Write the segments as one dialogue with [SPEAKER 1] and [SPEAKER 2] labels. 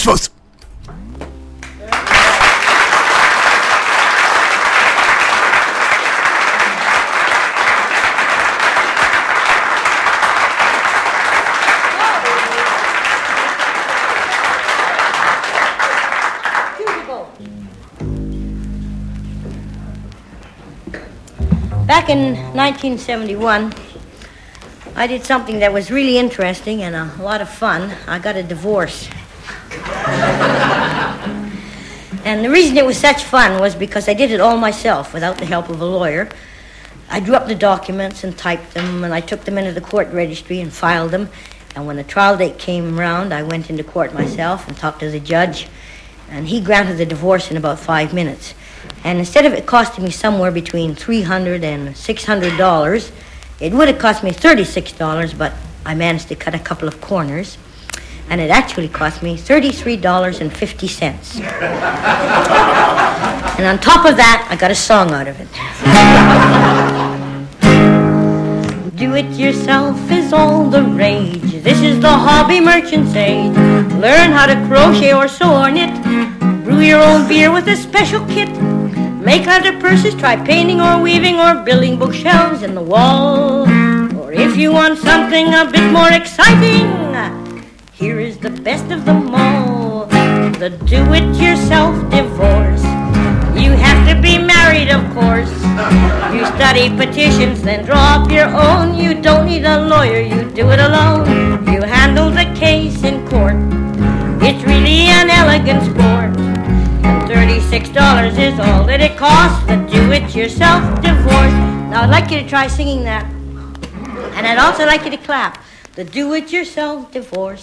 [SPEAKER 1] applause, folks.
[SPEAKER 2] Back in 1971, I did something that was really interesting and a lot of fun. I got a divorce. And the reason it was such fun was because I did it all myself without the help of a lawyer. I drew up the documents and typed them, and I took them into the court registry and filed them. And when the trial date came around, I went into court myself and talked to the judge, and he granted the divorce in about five minutes. And instead of it costing me somewhere between $300 and $600, it would have cost me $36, but I managed to cut a couple of corners. And it actually cost me $33.50. and on top of that, I got a song out of it. Do it yourself is all the rage. This is the hobby merchant's age. Learn how to crochet or sew or knit. Brew your own beer with a special kit. Make leather purses, try painting or weaving or building bookshelves in the wall. Or if you want something a bit more exciting, here is the best of them all. The do-it-yourself divorce. You have to be married, of course. You study petitions, then draw up your own. You don't need a lawyer, you do it alone. You handle the case in court. It's really an elegant sport. And $36 is all that it costs The do it yourself divorce. Now, I'd like you to try singing that. And I'd also like you to clap. The do it yourself divorce.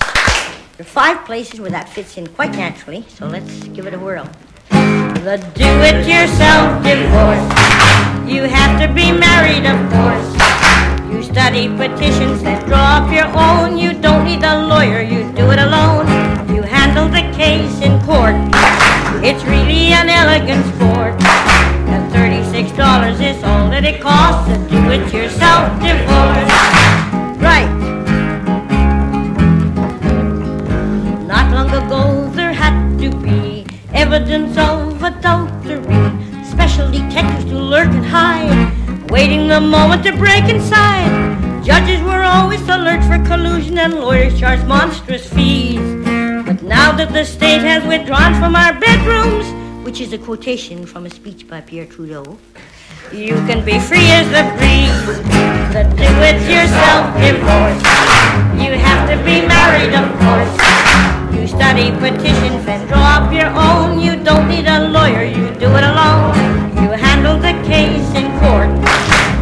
[SPEAKER 2] There are five places where that fits in quite naturally, so let's give it a whirl. The do it yourself divorce. You have to be married, of course. You study petitions, then draw up your own. You don't need a lawyer, you do it alone. You handle the case in court. It's really an elegant sport. And $36 is all that it costs to do it yourself divorce. Evidence of adultery. Special detectives to lurk and hide, waiting the moment to break inside. Judges were always alert for collusion and lawyers charged monstrous fees. But now that the state has withdrawn from our bedrooms, which is a quotation from a speech by Pierre Trudeau, you can be free as the breeze. The do-it-yourself divorce. You have to be married, of course. You study petitions and draw up your own. You don't need a lawyer, you do it alone. You handle the case in court.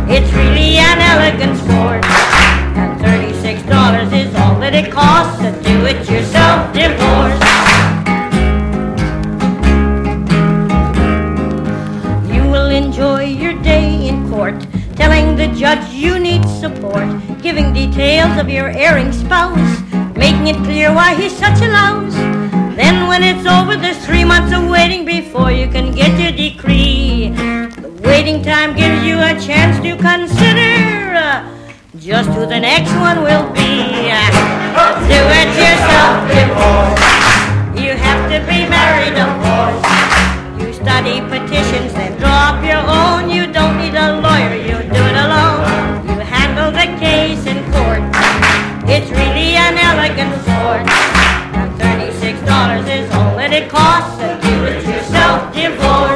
[SPEAKER 2] It's really an elegant sport. And $36 is all that it costs to do it yourself divorce. You will enjoy your day in court, telling the judge you need support, giving details of your erring spouse, making it clear why he's such a louse. Then when it's over, there's three months of waiting before you can get your decree. The waiting time gives you a chance to consider uh, just who the next one will be. Do it yourself divorce. You have to be married, of course. You study petitions, then draw up your own. You don't need a lawyer, you do it alone. You handle the case. It's really an elegant sport. And $36 is all that it costs to do it yourself divorce.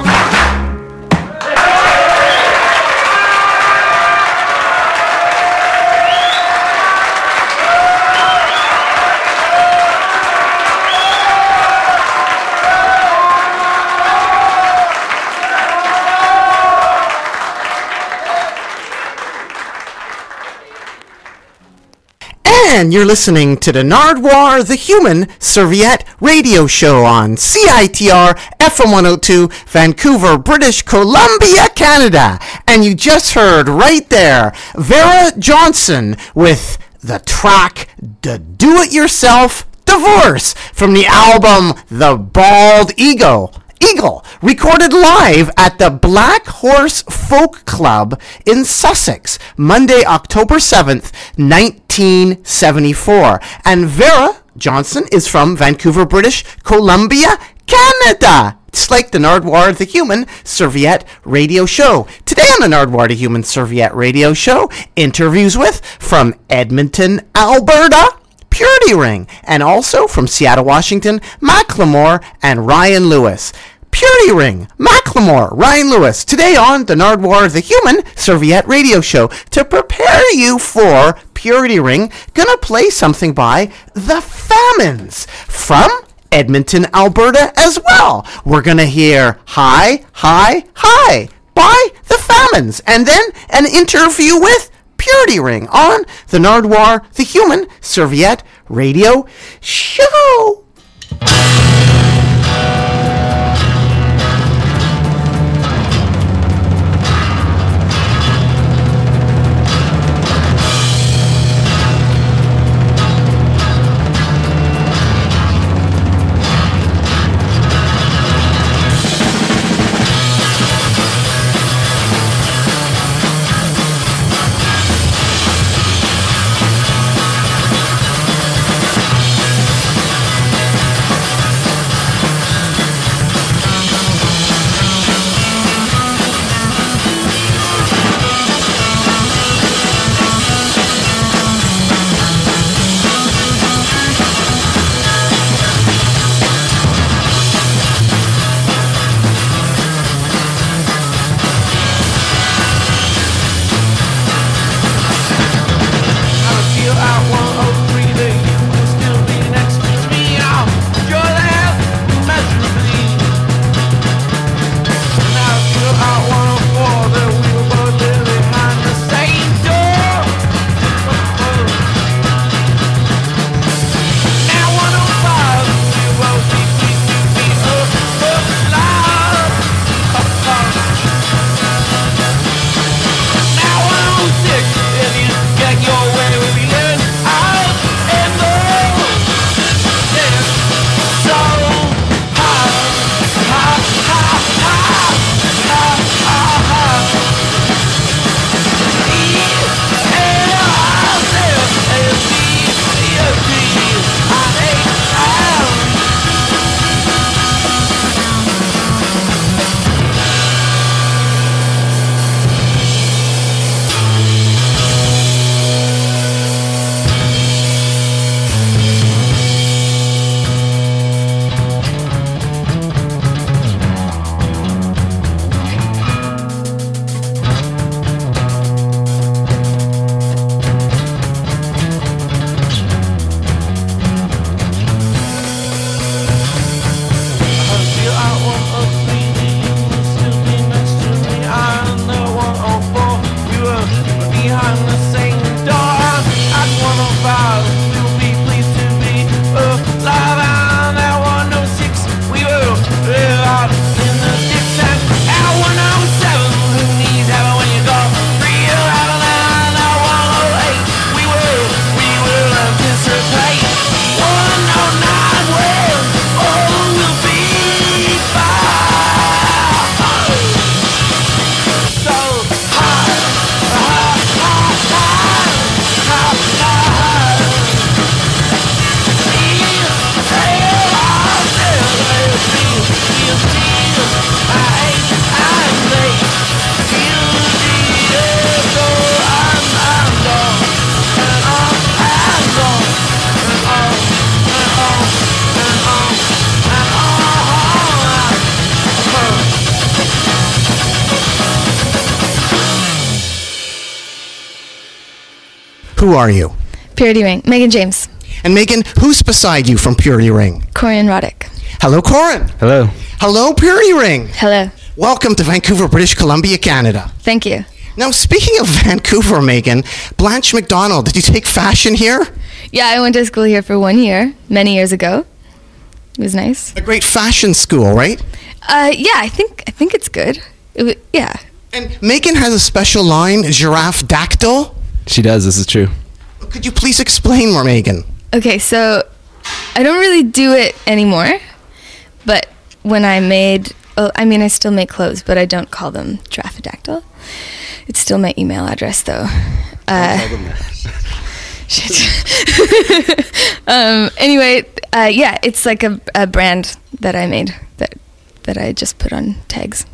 [SPEAKER 1] And you're listening to the Nardwuar the Human Serviette radio show on CITR FM 102, Vancouver, British Columbia, Canada. And you just heard right there Vera Johnson with the track The Do It Yourself Divorce from the album The Bald Eagle. Eagle, recorded live at the Black Horse Folk Club in Sussex, Monday, October 7th, 1974. And Vera
[SPEAKER 3] Johnson is from Vancouver, British Columbia, Canada. It's like the Nardwuar the Human Serviette Radio Show. Today on the Nardwuar the Human Serviette Radio Show, interviews with from Edmonton, Alberta, Purity Ring, and also from Seattle, Washington, Macklemore and Ryan Lewis. Purity Ring, Macklemore, Ryan Lewis, today on the Nardwuar the Human Serviette Radio Show. To prepare you for Purity Ring, gonna play something by The Famines from Edmonton, Alberta as well. We're gonna hear Hi, Hi, Hi by The Famines, and then an interview with Purity Ring on the Nardwuar the Human Serviette Radio Show. Who are you?
[SPEAKER 4] Purity Ring. Megan James.
[SPEAKER 3] And Megan, who's beside you from Purity Ring?
[SPEAKER 4] Corin Roddick.
[SPEAKER 3] Hello, Corin.
[SPEAKER 5] Hello.
[SPEAKER 3] Hello, Purity Ring.
[SPEAKER 4] Hello.
[SPEAKER 3] Welcome to Vancouver, British Columbia, Canada.
[SPEAKER 4] Thank you.
[SPEAKER 3] Now, speaking of Vancouver, Megan, Blanche McDonald, did you take fashion here?
[SPEAKER 4] Yeah, I went to school here for one year, many years ago. It was nice.
[SPEAKER 3] A great fashion school, right?
[SPEAKER 4] Uh, yeah, I think I think it's good. It wa- yeah.
[SPEAKER 3] And Megan has a special line, giraffe dactyl.
[SPEAKER 5] She does. This is true.
[SPEAKER 3] Could you please explain more, Megan?
[SPEAKER 4] Okay, so I don't really do it anymore, but when I made, oh, I mean, I still make clothes, but I don't call them Draphidactyl. It's still my email address, though. Uh, Shit. um, anyway, uh, yeah, it's like a, a brand that I made that that I just put on tags.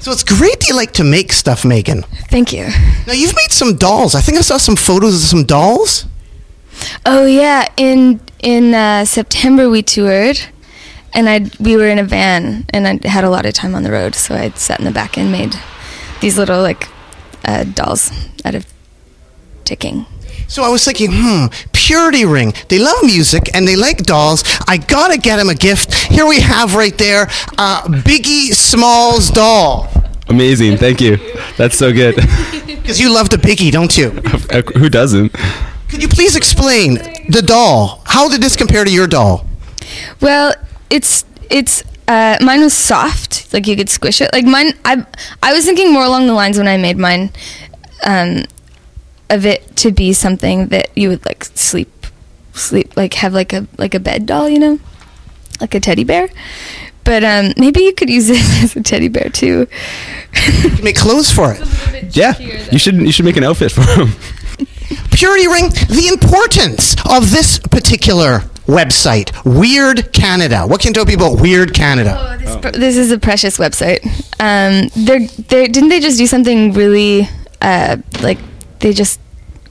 [SPEAKER 1] So it's great you like to make stuff, Megan.
[SPEAKER 4] Thank you.
[SPEAKER 1] Now you've made some dolls. I think I saw some photos of some dolls.
[SPEAKER 4] Oh yeah, in in uh, September we toured, and I we were in a van, and I had a lot of time on the road, so I sat in the back and made these little like uh, dolls out of ticking.
[SPEAKER 1] So I was thinking, hmm, Purity Ring. They love music and they like dolls. I gotta get them a gift. Here we have right there, uh, Biggie Smalls doll.
[SPEAKER 5] Amazing, thank you. That's so good.
[SPEAKER 1] Because you love the Biggie, don't you?
[SPEAKER 5] Who doesn't?
[SPEAKER 1] Could you please explain the doll? How did this compare to your doll?
[SPEAKER 4] Well, it's it's uh, mine was soft, like you could squish it. Like mine, I I was thinking more along the lines when I made mine, um, of it to be something that you would like sleep, sleep like have like a like a bed doll, you know, like a teddy bear. But um, maybe you could use it as a teddy bear too.
[SPEAKER 1] You can make clothes for it.
[SPEAKER 5] Yeah, you should you should make an outfit for him.
[SPEAKER 1] Purity Ring, the importance of this particular website, Weird Canada. What can you tell people about Weird Canada?
[SPEAKER 4] Oh, this, pr- this is a precious website. Um, they're, they didn't they just do something really uh, like they just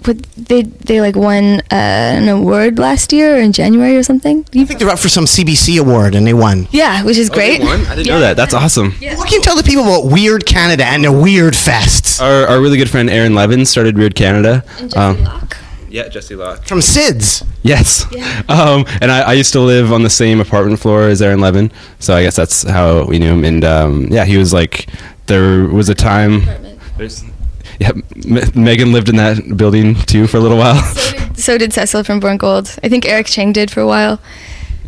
[SPEAKER 4] what they they like won uh, an award last year or in January or something.
[SPEAKER 1] I think they're up for some CBC award and they won.
[SPEAKER 4] Yeah, which is great. won?
[SPEAKER 5] I didn't know that. That's awesome.
[SPEAKER 1] What can you tell the people about Weird Canada and their Weird Fests?
[SPEAKER 5] Our, our really good friend Aaron Levin started Weird Canada.
[SPEAKER 4] And
[SPEAKER 5] Um,
[SPEAKER 4] Jesse Locke.
[SPEAKER 5] yeah, Jesse Locke.
[SPEAKER 1] From SIDS.
[SPEAKER 5] Yes. Um, and I, I used to live on the same apartment floor as Aaron Levin, so I guess that's how we knew him. And um, yeah, he was like, there was a time. There's, yeah, M- Megan lived in that building too for a little while.
[SPEAKER 4] So did Cecil from Born Gold. I think Eric Chang did for a while.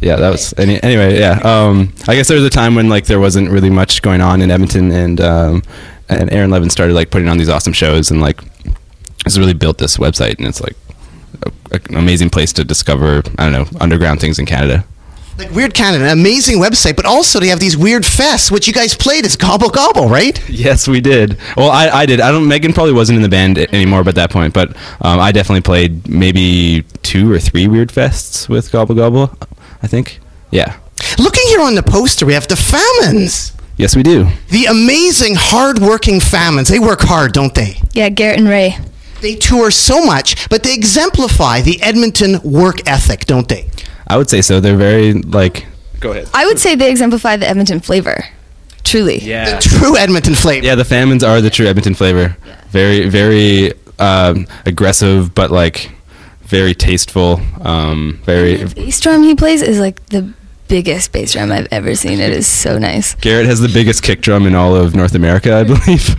[SPEAKER 5] yeah, that was any, anyway. Yeah, um, I guess there was a time when like there wasn't really much going on in Edmonton, and um, and Aaron Levin started like putting on these awesome shows, and like has really built this website, and it's like a, an amazing place to discover I don't know underground things in Canada.
[SPEAKER 1] Like Weird Canada, an amazing website, but also they have these weird fests, which you guys played as Gobble Gobble, right?
[SPEAKER 5] Yes, we did. Well, I, I did. I don't. Megan probably wasn't in the band anymore by that point, but um, I definitely played maybe two or three weird fests with Gobble Gobble. I think. Yeah.
[SPEAKER 1] Looking here on the poster, we have the Famines.
[SPEAKER 5] Yes, we do.
[SPEAKER 1] The amazing, hard-working Famines. They work hard, don't they?
[SPEAKER 4] Yeah, Garrett and Ray.
[SPEAKER 1] They tour so much, but they exemplify the Edmonton work ethic, don't they?
[SPEAKER 5] I would say so. They're very like. Go ahead.
[SPEAKER 4] I would say they exemplify the Edmonton flavor. Truly.
[SPEAKER 5] Yeah.
[SPEAKER 1] The true Edmonton flavor.
[SPEAKER 5] Yeah, the famines are the true Edmonton flavor. Yeah. Very, very um, aggressive, but like very tasteful. Um, very.
[SPEAKER 4] The bass drum he plays is like the biggest bass drum I've ever seen. It is so nice.
[SPEAKER 5] Garrett has the biggest kick drum in all of North America, I believe.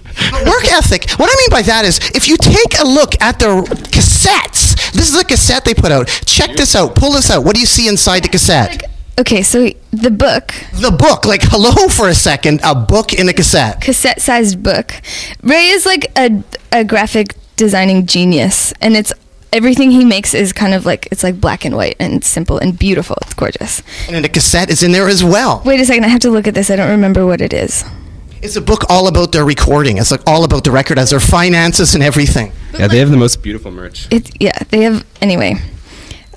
[SPEAKER 1] Work ethic. What I mean by that is, if you take a look at their cassettes, this is a cassette they put out. Check this out. Pull this out. What do you see inside the cassette?
[SPEAKER 4] Okay, so the book,
[SPEAKER 1] The book. Like, hello for a second. A book in a cassette.
[SPEAKER 4] cassette-sized book. Ray is like a a graphic designing genius, and it's everything he makes is kind of like it's like black and white and simple and beautiful. It's gorgeous.
[SPEAKER 1] And then the cassette is in there as well.
[SPEAKER 4] Wait a second, I have to look at this. I don't remember what it is.
[SPEAKER 1] It's a book all about their recording. It's like all about the record as their finances and everything.
[SPEAKER 5] Yeah, they have the most beautiful merch.
[SPEAKER 4] It's yeah, they have anyway.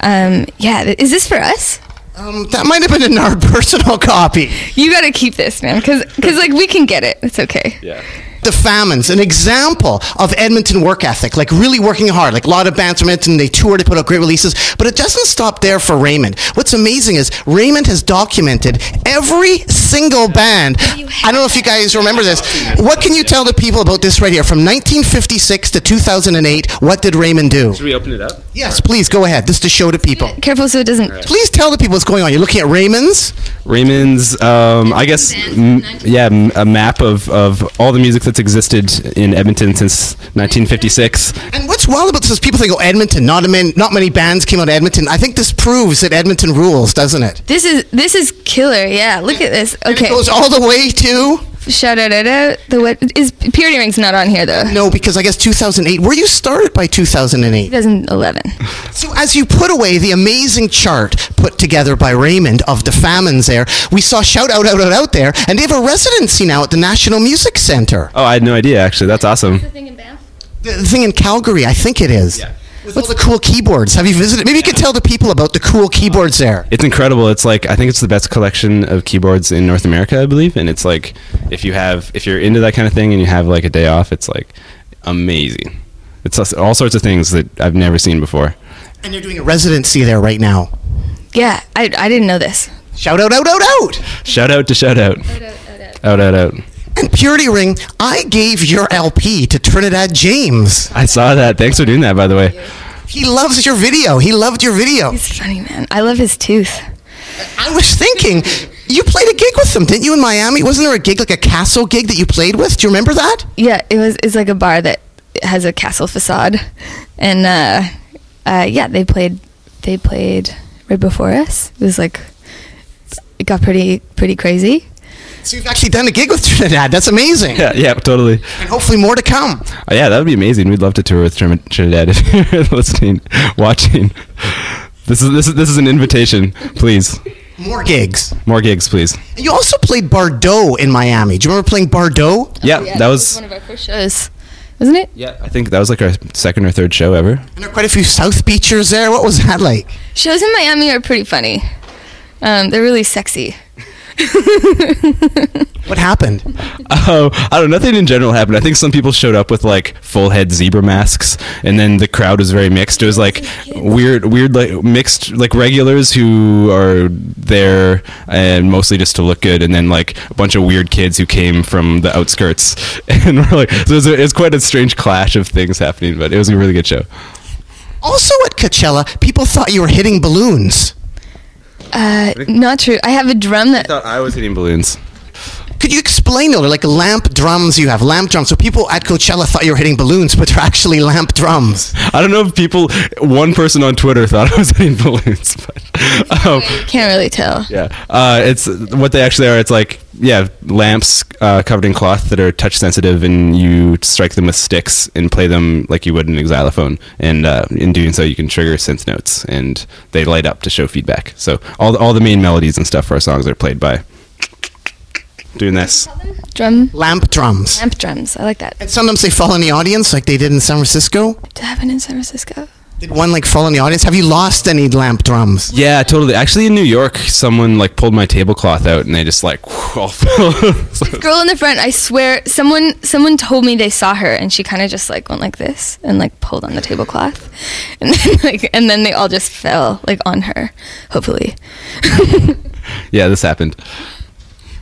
[SPEAKER 4] Um, yeah, th- is this for us?
[SPEAKER 1] Um, that might have been in our personal copy.
[SPEAKER 4] You got to keep this, man, because because like we can get it. It's okay.
[SPEAKER 5] Yeah.
[SPEAKER 1] The Famines, an example of Edmonton work ethic, like really working hard. Like a lot of bands from Edmonton, they tour, they put out great releases, but it doesn't stop there for Raymond. What's amazing is Raymond has documented every single band. I don't know if you guys remember this. What can you tell the people about this right here? From 1956 to 2008, what did Raymond do?
[SPEAKER 5] Should we open it up?
[SPEAKER 1] Yes, please go ahead. This is to show to people.
[SPEAKER 4] Careful so it doesn't.
[SPEAKER 1] Please tell the people what's going on. You're looking at Raymond's.
[SPEAKER 5] Raymond's, um, I guess, m- yeah, m- a map of, of all the music that's existed in Edmonton since 1956.
[SPEAKER 1] And what's wild about this is people think, oh, Edmonton, not, a man, not many bands came out of Edmonton. I think this proves that Edmonton rules, doesn't it?
[SPEAKER 4] This is this is killer. Yeah, look at this. Okay,
[SPEAKER 1] It goes all the way to
[SPEAKER 4] shout out out out. The what is Purity Ring's not on here though.
[SPEAKER 1] no, because I guess 2008. Were you started by 2008?
[SPEAKER 4] 2011.
[SPEAKER 1] So as you put away the amazing chart put together by Raymond of the famines, there we saw shout out out out out there, and they have a residency now at the National Music Center.
[SPEAKER 5] Oh, I had no idea, actually. That's awesome.
[SPEAKER 4] The thing in Banff.
[SPEAKER 1] The thing in Calgary, I think it is. With all the cool keyboards. Have you visited? Maybe you could tell the people about the cool keyboards there.
[SPEAKER 5] It's incredible. It's like I think it's the best collection of keyboards in North America, I believe. And it's like if you have if you're into that kind of thing and you have like a day off, it's like amazing. It's all sorts of things that I've never seen before.
[SPEAKER 1] And you're doing a residency there right now.
[SPEAKER 4] Yeah, I, I didn't know this.
[SPEAKER 1] Shout out, out, out, out!
[SPEAKER 5] Shout out to shout out. Out out out.
[SPEAKER 1] And Purity Ring, I gave your LP to Trinidad James.
[SPEAKER 5] I saw that. Thanks for doing that, by the way.
[SPEAKER 1] He loves your video. He loved your video.
[SPEAKER 4] He's funny, man. I love his tooth.
[SPEAKER 1] I was thinking, you played a gig with them, didn't you, in Miami? Wasn't there a gig, like a castle gig that you played with? Do you remember that?
[SPEAKER 4] Yeah, it was. It's like a bar that has a castle facade, and uh, uh, yeah, they played. They played right before us. It was like it got pretty pretty crazy.
[SPEAKER 1] So you've actually done a gig with Trinidad. That's amazing.
[SPEAKER 5] Yeah, yeah, totally.
[SPEAKER 1] And hopefully more to come.
[SPEAKER 5] Oh, yeah, that would be amazing. We'd love to tour with Trinidad if you're listening, watching. This is this is this is an invitation, please.
[SPEAKER 1] More gigs.
[SPEAKER 5] More gigs, please.
[SPEAKER 1] You also played Bardot in Miami. Do you remember playing Bardot?
[SPEAKER 5] Yeah, that was.
[SPEAKER 4] one of our first shows, wasn't it?
[SPEAKER 5] Yeah, I think that was like our second or third show ever.
[SPEAKER 1] And there are quite a few South Beachers there. What was that like?
[SPEAKER 4] Shows in Miami are pretty funny. Um, they're really sexy.
[SPEAKER 1] What happened?
[SPEAKER 5] Oh, I don't know. Nothing in general happened. I think some people showed up with like full head zebra masks, and then the crowd was very mixed. It was like weird, weird, like mixed, like regulars who are there and mostly just to look good, and then like a bunch of weird kids who came from the outskirts, and we're like, so it was, it quite a strange clash of things happening, but it was a really good show.
[SPEAKER 1] Also at Coachella, people thought you were hitting balloons.
[SPEAKER 4] Uh, not true. I have a drum that I
[SPEAKER 5] thought I was hitting balloons.
[SPEAKER 1] Could you explain though? They're like lamp drums you have, lamp drums. So people at Coachella thought you were hitting balloons, but they're actually lamp drums.
[SPEAKER 5] I don't know if people, one person on Twitter thought I was hitting balloons, but um,
[SPEAKER 4] can't really tell.
[SPEAKER 5] Yeah, uh, it's what they actually are. It's like yeah, lamps uh, covered in cloth that are touch sensitive, and you strike them with sticks and play them like you would in a xylophone. And uh, in doing so, you can trigger synth notes, and they light up to show feedback. So all the, all the main melodies and stuff for our songs are played by doing this.
[SPEAKER 4] Drum
[SPEAKER 1] Lamp drums.
[SPEAKER 4] amp drums. I like that.
[SPEAKER 1] And sometimes they fall in the audience like they did in San Francisco.
[SPEAKER 4] To happen in San Francisco.
[SPEAKER 1] Did one like fall in the audience? Have you lost any lamp drums?
[SPEAKER 5] Yeah, totally. Actually, in New York, someone like pulled my tablecloth out, and they just like all fell.
[SPEAKER 4] This girl in the front, I swear, someone someone told me they saw her, and she kind of just like went like this and like pulled on the tablecloth, and then like and then they all just fell like on her. Hopefully,
[SPEAKER 5] yeah, this happened.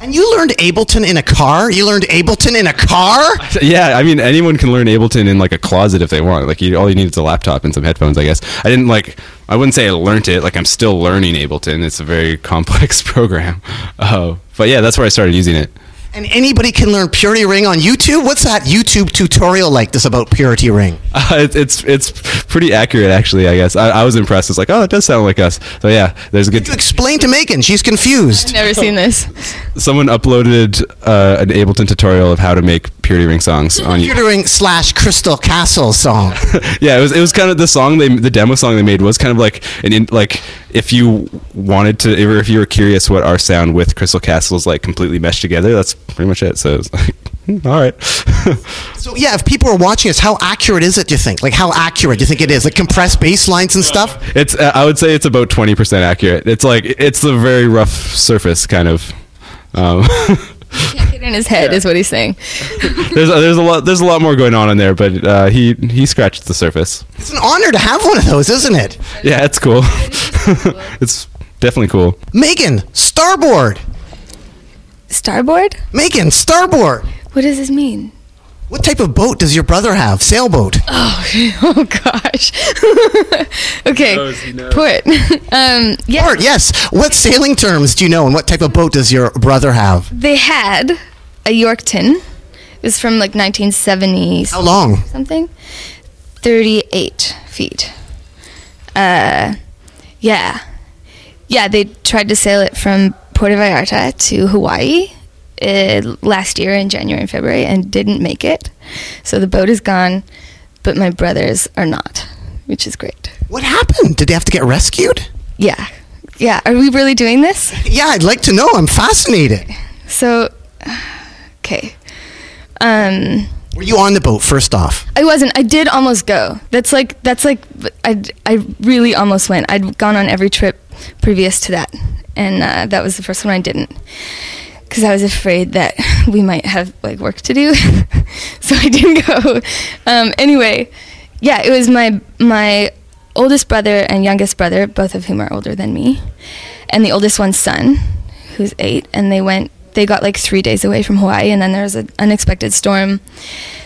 [SPEAKER 1] And you learned Ableton in a car? You learned Ableton in a car?
[SPEAKER 5] Yeah, I mean, anyone can learn Ableton in like a closet if they want. Like, you, all you need is a laptop and some headphones, I guess. I didn't like. I wouldn't say I learned it. Like, I'm still learning Ableton. It's a very complex program. Uh, but yeah, that's where I started using it.
[SPEAKER 1] And anybody can learn Purity Ring on YouTube? What's that YouTube tutorial like this about Purity Ring?
[SPEAKER 5] Uh, it, it's it's pretty accurate, actually. I guess I, I was impressed. It's like, oh, it does sound like us. So yeah, there's a good.
[SPEAKER 1] You explain to Megan. She's confused.
[SPEAKER 4] I've never seen this.
[SPEAKER 5] Someone uploaded uh, an Ableton tutorial of how to make Purity Ring songs on.
[SPEAKER 1] Purity Ring slash Crystal Castle song.
[SPEAKER 5] yeah, it was it was kind of the song they the demo song they made was kind of like an in, like if you wanted to or if you were curious what our sound with Crystal Castles like completely meshed together, that's pretty much it. So it's like hmm, all right.
[SPEAKER 1] So yeah, if people are watching us, how accurate is it? Do you think? Like how accurate do you think it is? Like compressed bass lines and stuff.
[SPEAKER 5] it's uh, I would say it's about 20% accurate. It's like it's the very rough surface kind of um,
[SPEAKER 4] Can't get in his head, is what he's saying.
[SPEAKER 5] there's there's a lot there's a lot more going on in there, but uh, he he scratched the surface.
[SPEAKER 1] It's an honor to have one of those, isn't it?
[SPEAKER 5] Yeah, it's cool. it's definitely cool.
[SPEAKER 1] Megan, starboard.
[SPEAKER 4] Starboard?
[SPEAKER 1] Megan, starboard.
[SPEAKER 4] What does this mean?
[SPEAKER 1] What type of boat does your brother have? Sailboat.
[SPEAKER 4] Oh oh gosh. okay.
[SPEAKER 5] knows, he knows.
[SPEAKER 4] Put. um, yeah.
[SPEAKER 1] Port, yes. What sailing terms do you know, and what type of boat does your brother have?
[SPEAKER 4] They had a Yorkton. It was from like 1970s.
[SPEAKER 1] How long?
[SPEAKER 4] something. 38 feet. Uh, yeah. Yeah, they tried to sail it from Puerto Vallarta to Hawaii uh, last year in January and February and didn't make it. So the boat is gone, but my brothers are not, which is great.
[SPEAKER 1] What happened? Did they have to get rescued?
[SPEAKER 4] Yeah. Yeah. Are we really doing this?
[SPEAKER 1] Yeah, I'd like to know. I'm fascinated.
[SPEAKER 4] So, okay. Um,
[SPEAKER 1] Were you on the boat first off?
[SPEAKER 4] I wasn't. I did almost go. That's like that's like I I really almost went. I'd gone on every trip previous to that, and uh, that was the first one I didn't because I was afraid that we might have like work to do, so I didn't go. Um, anyway, yeah, it was my my oldest brother and youngest brother, both of whom are older than me, and the oldest one's son, who's eight, and they went. They got like three days away from Hawaii, and then there was an unexpected storm,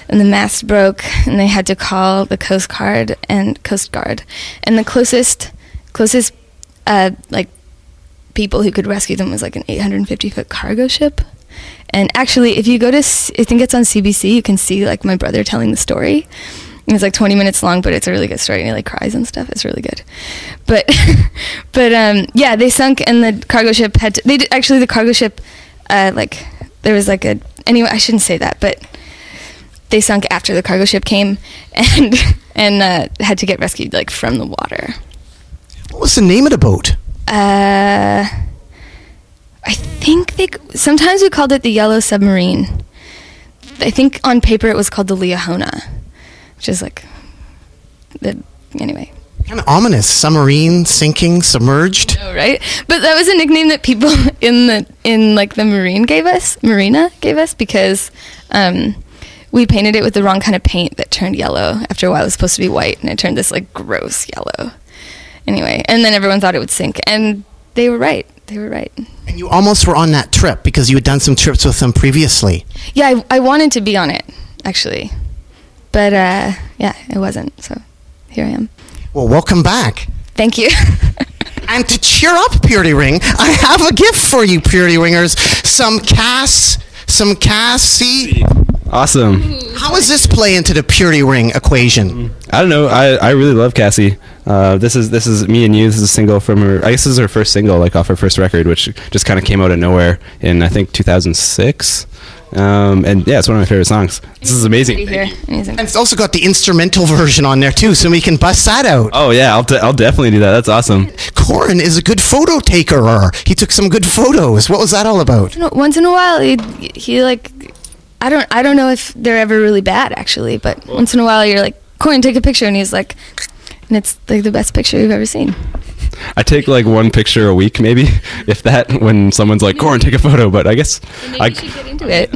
[SPEAKER 4] and the mast broke, and they had to call the Coast Guard and Coast Guard, and the closest closest uh, like people who could rescue them was like an 850 foot cargo ship. And actually, if you go to, I think it's on CBC, you can see like my brother telling the story. It's like 20 minutes long, but it's a really good story. And he like cries and stuff. It's really good. But, but um, yeah, they sunk, and the cargo ship had. To, they did, actually the cargo ship, uh, like there was like a anyway. I shouldn't say that, but they sunk after the cargo ship came, and and uh, had to get rescued like from the water.
[SPEAKER 1] What was the name of the boat?
[SPEAKER 4] Uh, I think they sometimes we called it the Yellow Submarine. I think on paper it was called the Leahona, which is like the anyway.
[SPEAKER 1] Kind of ominous. Submarine sinking, submerged.
[SPEAKER 4] Oh, right? But that was a nickname that people in the in like the marine gave us, marina gave us because um, we painted it with the wrong kind of paint that turned yellow. After a while, it was supposed to be white, and it turned this like gross yellow. Anyway, and then everyone thought it would sink, and they were right. They were right.
[SPEAKER 1] And you almost were on that trip because you had done some trips with them previously.
[SPEAKER 4] Yeah, I, I wanted to be on it actually, but uh, yeah, it wasn't. So here I am.
[SPEAKER 1] Well, welcome back.
[SPEAKER 4] Thank you.
[SPEAKER 1] And to cheer up Purity Ring, I have a gift for you, Purity Ringers. Some Cass, some Cassie.
[SPEAKER 5] Awesome.
[SPEAKER 1] How does this play into the Purity Ring equation?
[SPEAKER 5] I don't know. I, I really love Cassie. Uh, this is this is me and you. This is a single from her. I guess this is her first single, like off her first record, which just kind of came out of nowhere in I think 2006. Um, and yeah, it's one of my favorite songs. This is amazing.
[SPEAKER 4] Be here. Amazing.
[SPEAKER 1] And it's also got the instrumental version on there too, so we can bust that out.
[SPEAKER 5] Oh yeah, I'll, de- I'll definitely do that. That's awesome.
[SPEAKER 1] Corin is a good photo taker. He took some good photos. What was that all about?
[SPEAKER 4] You know, once in a while, he he like, I don't I don't know if they're ever really bad actually, but once in a while you're like, Corin, take a picture, and he's like, and it's like the best picture you've ever seen.
[SPEAKER 5] I take like one picture a week, maybe, if that. When someone's like, "Corin, take a photo," but I guess
[SPEAKER 4] Maybe
[SPEAKER 5] I
[SPEAKER 4] should get into it.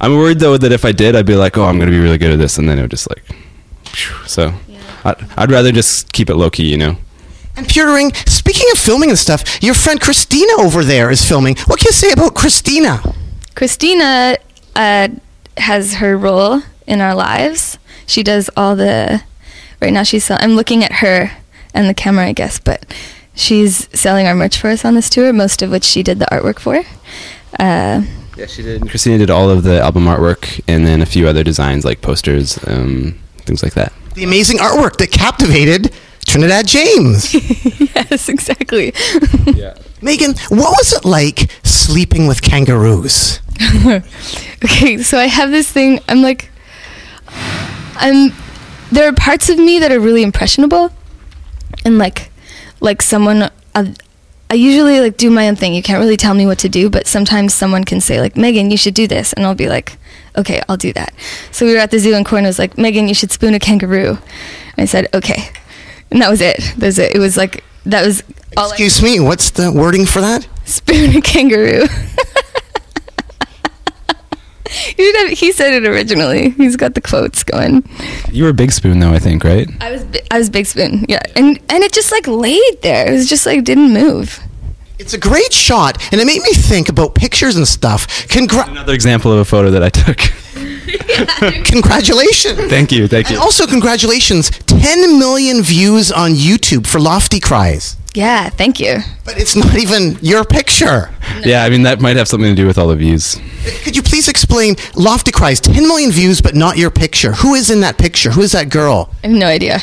[SPEAKER 5] I'm worried though that if I did, I'd be like, "Oh, I'm gonna be really good at this," and then it would just like, phew. so. I'd, I'd rather just keep it low key, you know.
[SPEAKER 1] And Pure Ring, speaking of filming and stuff, your friend Christina over there is filming. What can you say about Christina?
[SPEAKER 4] Christina uh, has her role in our lives. She does all the. Right now, she's. Sell- I'm looking at her and the camera, I guess, but she's selling our merch for us on this tour. Most of which she did the artwork for. Uh,
[SPEAKER 5] Yeah, she did. Christina did all of the album artwork and then a few other designs like posters, um, things like that.
[SPEAKER 1] The amazing artwork that captivated Trinidad James.
[SPEAKER 4] yes, exactly.
[SPEAKER 5] Yeah.
[SPEAKER 1] Megan, what was it like sleeping with kangaroos?
[SPEAKER 4] okay, so I have this thing. I'm like, I'm. There are parts of me that are really impressionable, and like, like someone. I, I usually like do my own thing. You can't really tell me what to do, but sometimes someone can say like, Megan, you should do this, and I'll be like, okay, I'll do that. So we were at the zoo, and Corin was like, Megan, you should spoon a kangaroo. And I said, okay, and that was it. That was it. It was like that was all. I-
[SPEAKER 1] Excuse me, what's the wording for that?
[SPEAKER 4] spoon a kangaroo. he, should have, he said it originally. He's got the quotes going.
[SPEAKER 5] You were Big Spoon though, I think, right?
[SPEAKER 4] I was I was big spoon, yeah, and and it just like laid there. It was just like didn't move.
[SPEAKER 1] It's a great shot, and it made me think about pictures and stuff. Congra-
[SPEAKER 5] Another example of a photo that I took.
[SPEAKER 1] congratulations.
[SPEAKER 5] thank you, thank
[SPEAKER 1] And
[SPEAKER 5] you.
[SPEAKER 1] also, congratulations 10 million views on YouTube for Lofticries.
[SPEAKER 4] Yeah, thank you.
[SPEAKER 1] But it's not even your picture.
[SPEAKER 5] Yeah, I mean that might have something to do with all the views.
[SPEAKER 1] Could you please explain Lofticries, 10 million views, but not your picture? Who is in that picture? Who is that girl?
[SPEAKER 4] I have no idea.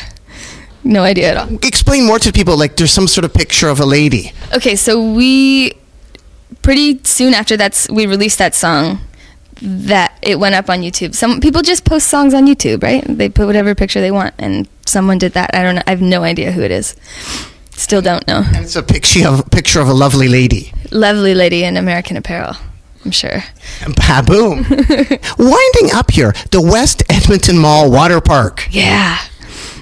[SPEAKER 4] No idea at all.
[SPEAKER 1] Explain more to people like there's some sort of picture of a lady.
[SPEAKER 4] Okay, so we pretty soon after that's we released that song that it went up on YouTube. Some people just post songs on YouTube, right? They put whatever picture they want and someone did that. I don't know. I have no idea who it is. Still don't know.
[SPEAKER 1] And it's a picture of, picture of a lovely lady.
[SPEAKER 4] Lovely lady in American Apparel. I'm sure.
[SPEAKER 1] Baboom. Winding up here, the West Edmonton Mall Water Park.
[SPEAKER 4] Yeah.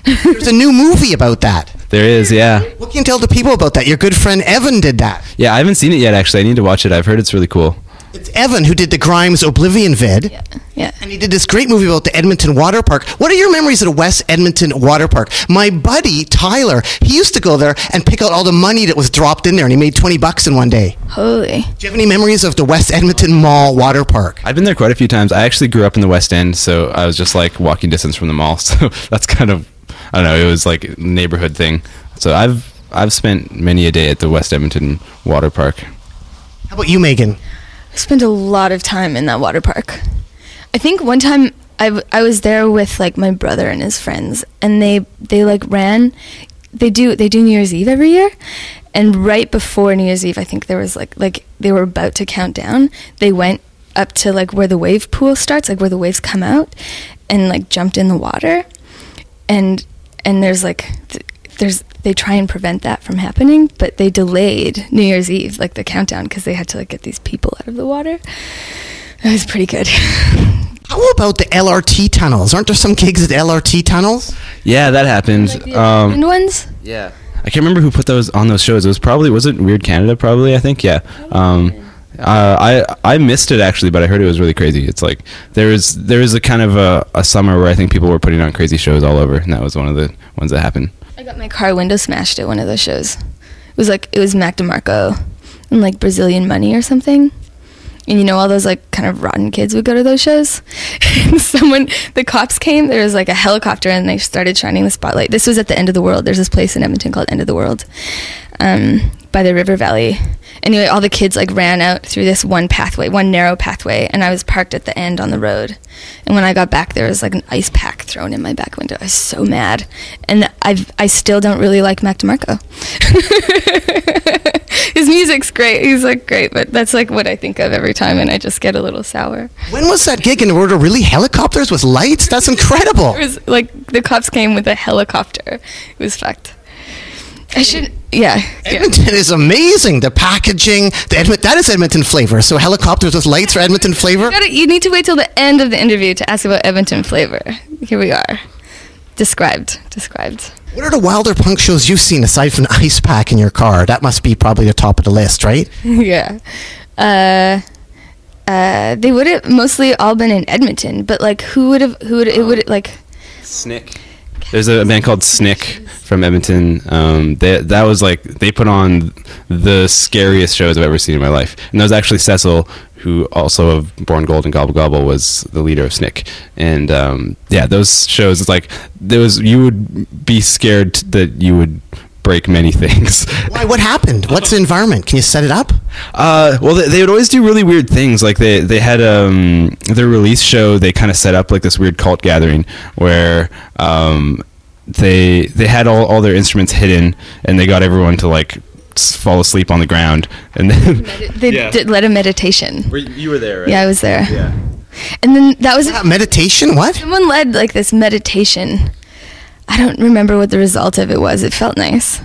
[SPEAKER 1] There's a new movie about that.
[SPEAKER 5] There is, yeah,
[SPEAKER 1] What can you tell the people about that? Your good friend Evan did that.
[SPEAKER 5] yeah. I haven't seen it yet. Actually, I need to watch it. I've heard it's really cool.
[SPEAKER 1] It's Evan who did the Grimes Oblivion vid.
[SPEAKER 4] Yeah. Yeah.
[SPEAKER 1] And he did this great movie about the Edmonton Water Park. What are your memories of the West Edmonton Water Park? My buddy Tyler, he used to go there and pick out all the money that was dropped in there, and he made twenty bucks in one day.
[SPEAKER 4] Holy.
[SPEAKER 1] Do you have any memories of the West Edmonton Mall Water Park?
[SPEAKER 5] I've been there quite a few times. I actually grew up in the West End, so I was just like walking distance from the mall. So that's kind of, I don't know, it was like a neighborhood thing. So I've I've spent many a day at the West Edmonton Water Park.
[SPEAKER 1] How about you, Megan?
[SPEAKER 4] Spent a lot of time in that water park. I think one time I, w- I was there with like my brother and his friends, and they they like ran. They do they do New Year's Eve every year, and right before New Year's Eve, I think there was like like they were about to count down. They went up to like where the wave pool starts, like where the waves come out, and like jumped in the water, and and there's like th- there's they try and prevent that from happening, but they delayed New Year's Eve, like the countdown, because they had to like get these people out of the water. It was pretty good.
[SPEAKER 1] How about the LRT tunnels? Aren't there some gigs at LRT tunnels?
[SPEAKER 5] Yeah, that happened.
[SPEAKER 4] like the
[SPEAKER 5] um,
[SPEAKER 4] ones.
[SPEAKER 5] Yeah. I can't remember who put those on those shows. It was probably was it Weird Canada probably, I think. Yeah. Um uh, I I missed it actually, but I heard it was really crazy. It's like there was there was a kind of a, a summer where I think people were putting on crazy shows all over, and that was one of the ones that happened.
[SPEAKER 4] I got my car window smashed at one of those shows. It was like it was Mac DeMarco and like Brazilian Money or something. And you know all those like kind of rotten kids would go to those shows. and someone, the cops came. There was like a helicopter, and they started shining the spotlight. This was at the end of the world. There's this place in Edmonton called End of the World, um, by the river valley. Anyway, all the kids like ran out through this one pathway, one narrow pathway, and I was parked at the end on the road. And when I got back, there was like an ice pack thrown in my back window. I was so mad, and I've I still don't really like Mac DeMarco. His music's great. He's like great, but that's like what I think of every time, and I just get a little sour.
[SPEAKER 1] When was that gig? And were there really helicopters with lights? That's incredible.
[SPEAKER 4] It was like the cops came with a helicopter. It was fucked. I should, yeah. yeah.
[SPEAKER 1] Edmonton is amazing. The packaging, the Edmont, that is Edmonton flavor. So helicopters with lights are Edmonton flavor.
[SPEAKER 4] You, gotta, you need to wait till the end of the interview to ask about Edmonton flavor. Here we are. Described. Described.
[SPEAKER 1] What are the wilder punk shows you've seen aside from the ice pack in your car? That must be probably the top of the list, right?
[SPEAKER 4] yeah. Uh, uh, they would have mostly all been in Edmonton, but like, who would have? Who would it would like?
[SPEAKER 5] Snick. There's a band called Snick from Edmonton. Um, they, that was like they put on the scariest shows I've ever seen in my life, and that was actually Cecil, who also of Born Gold and Gobble Gobble was the leader of Snick. And um, yeah, those shows it's like there was you would be scared that you would break many things.
[SPEAKER 1] Why? What happened? What's the environment? Can you set it up?
[SPEAKER 5] Uh, well, they, they would always do really weird things. Like they they had um their release show. They kind of set up like this weird cult gathering where um they they had all, all their instruments hidden and they got everyone to like fall asleep on the ground and then
[SPEAKER 4] They
[SPEAKER 5] Yeah.
[SPEAKER 4] did led a meditation.
[SPEAKER 5] you were there, right?
[SPEAKER 4] Yeah, I was there.
[SPEAKER 5] Yeah.
[SPEAKER 4] And then that was
[SPEAKER 1] Uh, meditation? What?
[SPEAKER 4] someone led like this meditation. I don't remember what the result of it was. It felt nice.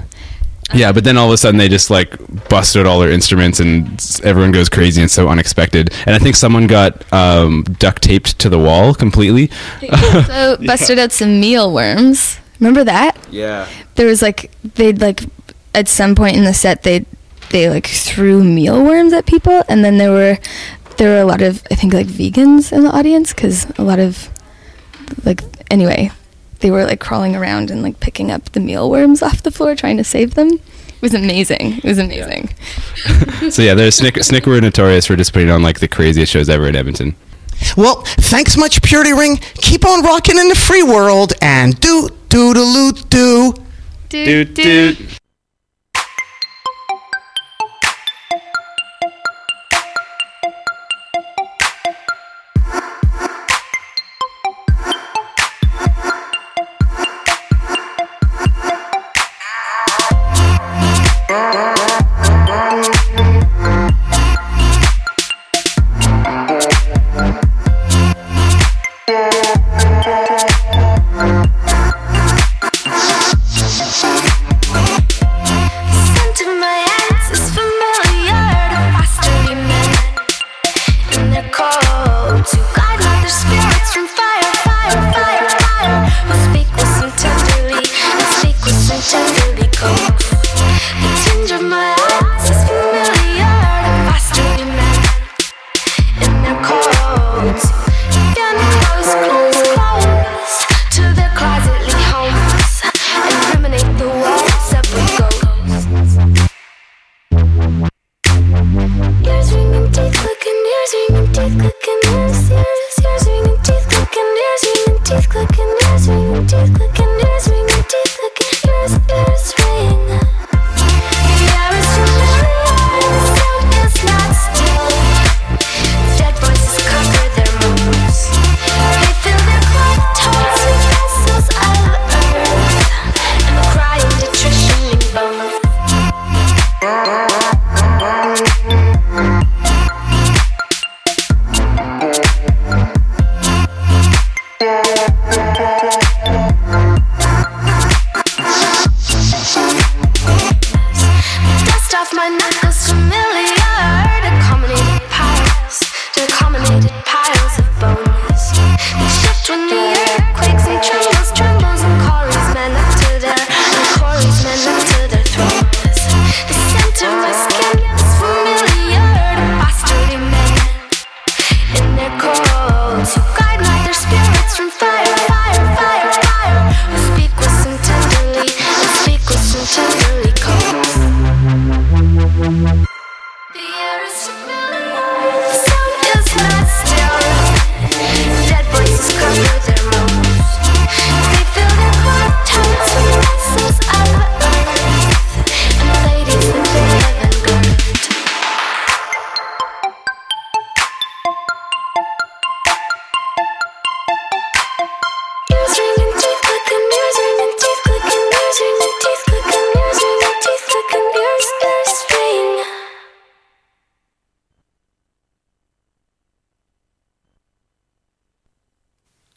[SPEAKER 5] Yeah, but then all of a sudden they just like busted all their instruments and everyone goes crazy and so unexpected. And I think someone got um, duct taped to the wall completely.
[SPEAKER 4] So busted out some mealworms. Remember that?
[SPEAKER 5] Yeah.
[SPEAKER 4] There was like they'd like at some point in the set they they like threw mealworms at people, and then there were there were a lot of I think like vegans in the audience because a lot of like anyway they were like crawling around and like picking up the mealworms off the floor trying to save them. It was amazing. It was amazing.
[SPEAKER 5] So yeah, there's Snick, Snick were notorious for just putting on like the craziest shows ever in Edmonton.
[SPEAKER 1] Well, thanks much, Purity Ring. Keep on rocking in the free world and do doodaloo doo.
[SPEAKER 4] Doot, doot.
[SPEAKER 6] teeth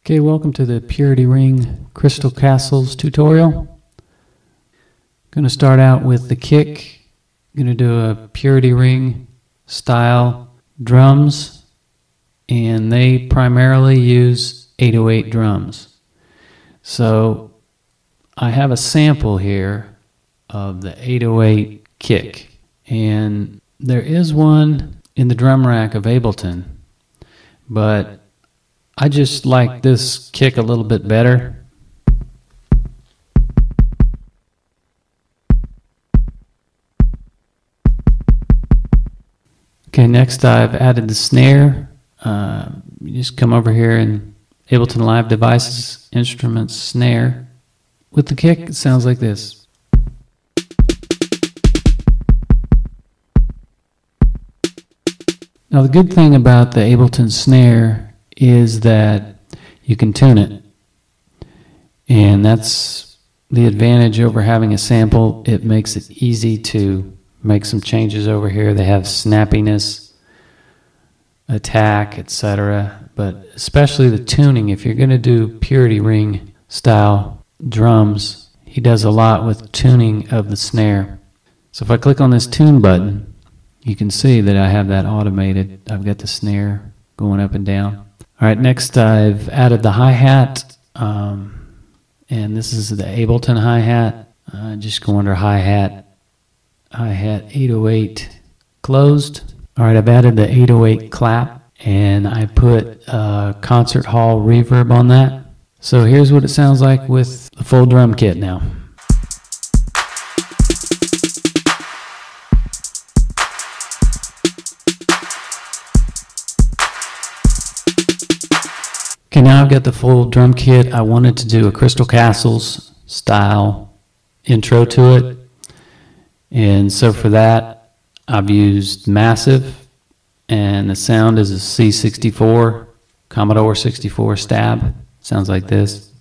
[SPEAKER 7] Okay, welcome to the Purity Ring Crystal Castles tutorial. Going to start out with the kick. Going to do a Purity Ring style drums, and they primarily use 808 drums. So I have a sample here of the 808 kick, and there is one in the drum rack of Ableton, but I just like this kick a little bit better. Okay, next I've added the snare. Uh, you just come over here and Ableton Live Devices, Instruments, Snare. With the kick, it sounds like this. Now, the good thing about the Ableton snare is that you can tune it. And that's the advantage over having a sample. It makes it easy to make some changes over here. They have snappiness, attack, etc. But especially the tuning, if you're going to do Purity Ring style drums, he does a lot with tuning of the snare. So if I click on this tune button, you can see that I have that automated. I've got the snare going up and down. All right, next I've added the hi hat, um, and this is the Ableton hi hat. Uh, just go under hi hat, hi hat 808 closed. All right, I've added the 808 clap, and I put uh, concert hall reverb on that. So here's what it sounds like with the full drum kit now. Okay, now I've got the full drum kit. I wanted to do a Crystal Castles style intro to it. And so for that, I've used Massive, and the sound is a C64, Commodore 64 stab. Sounds like this.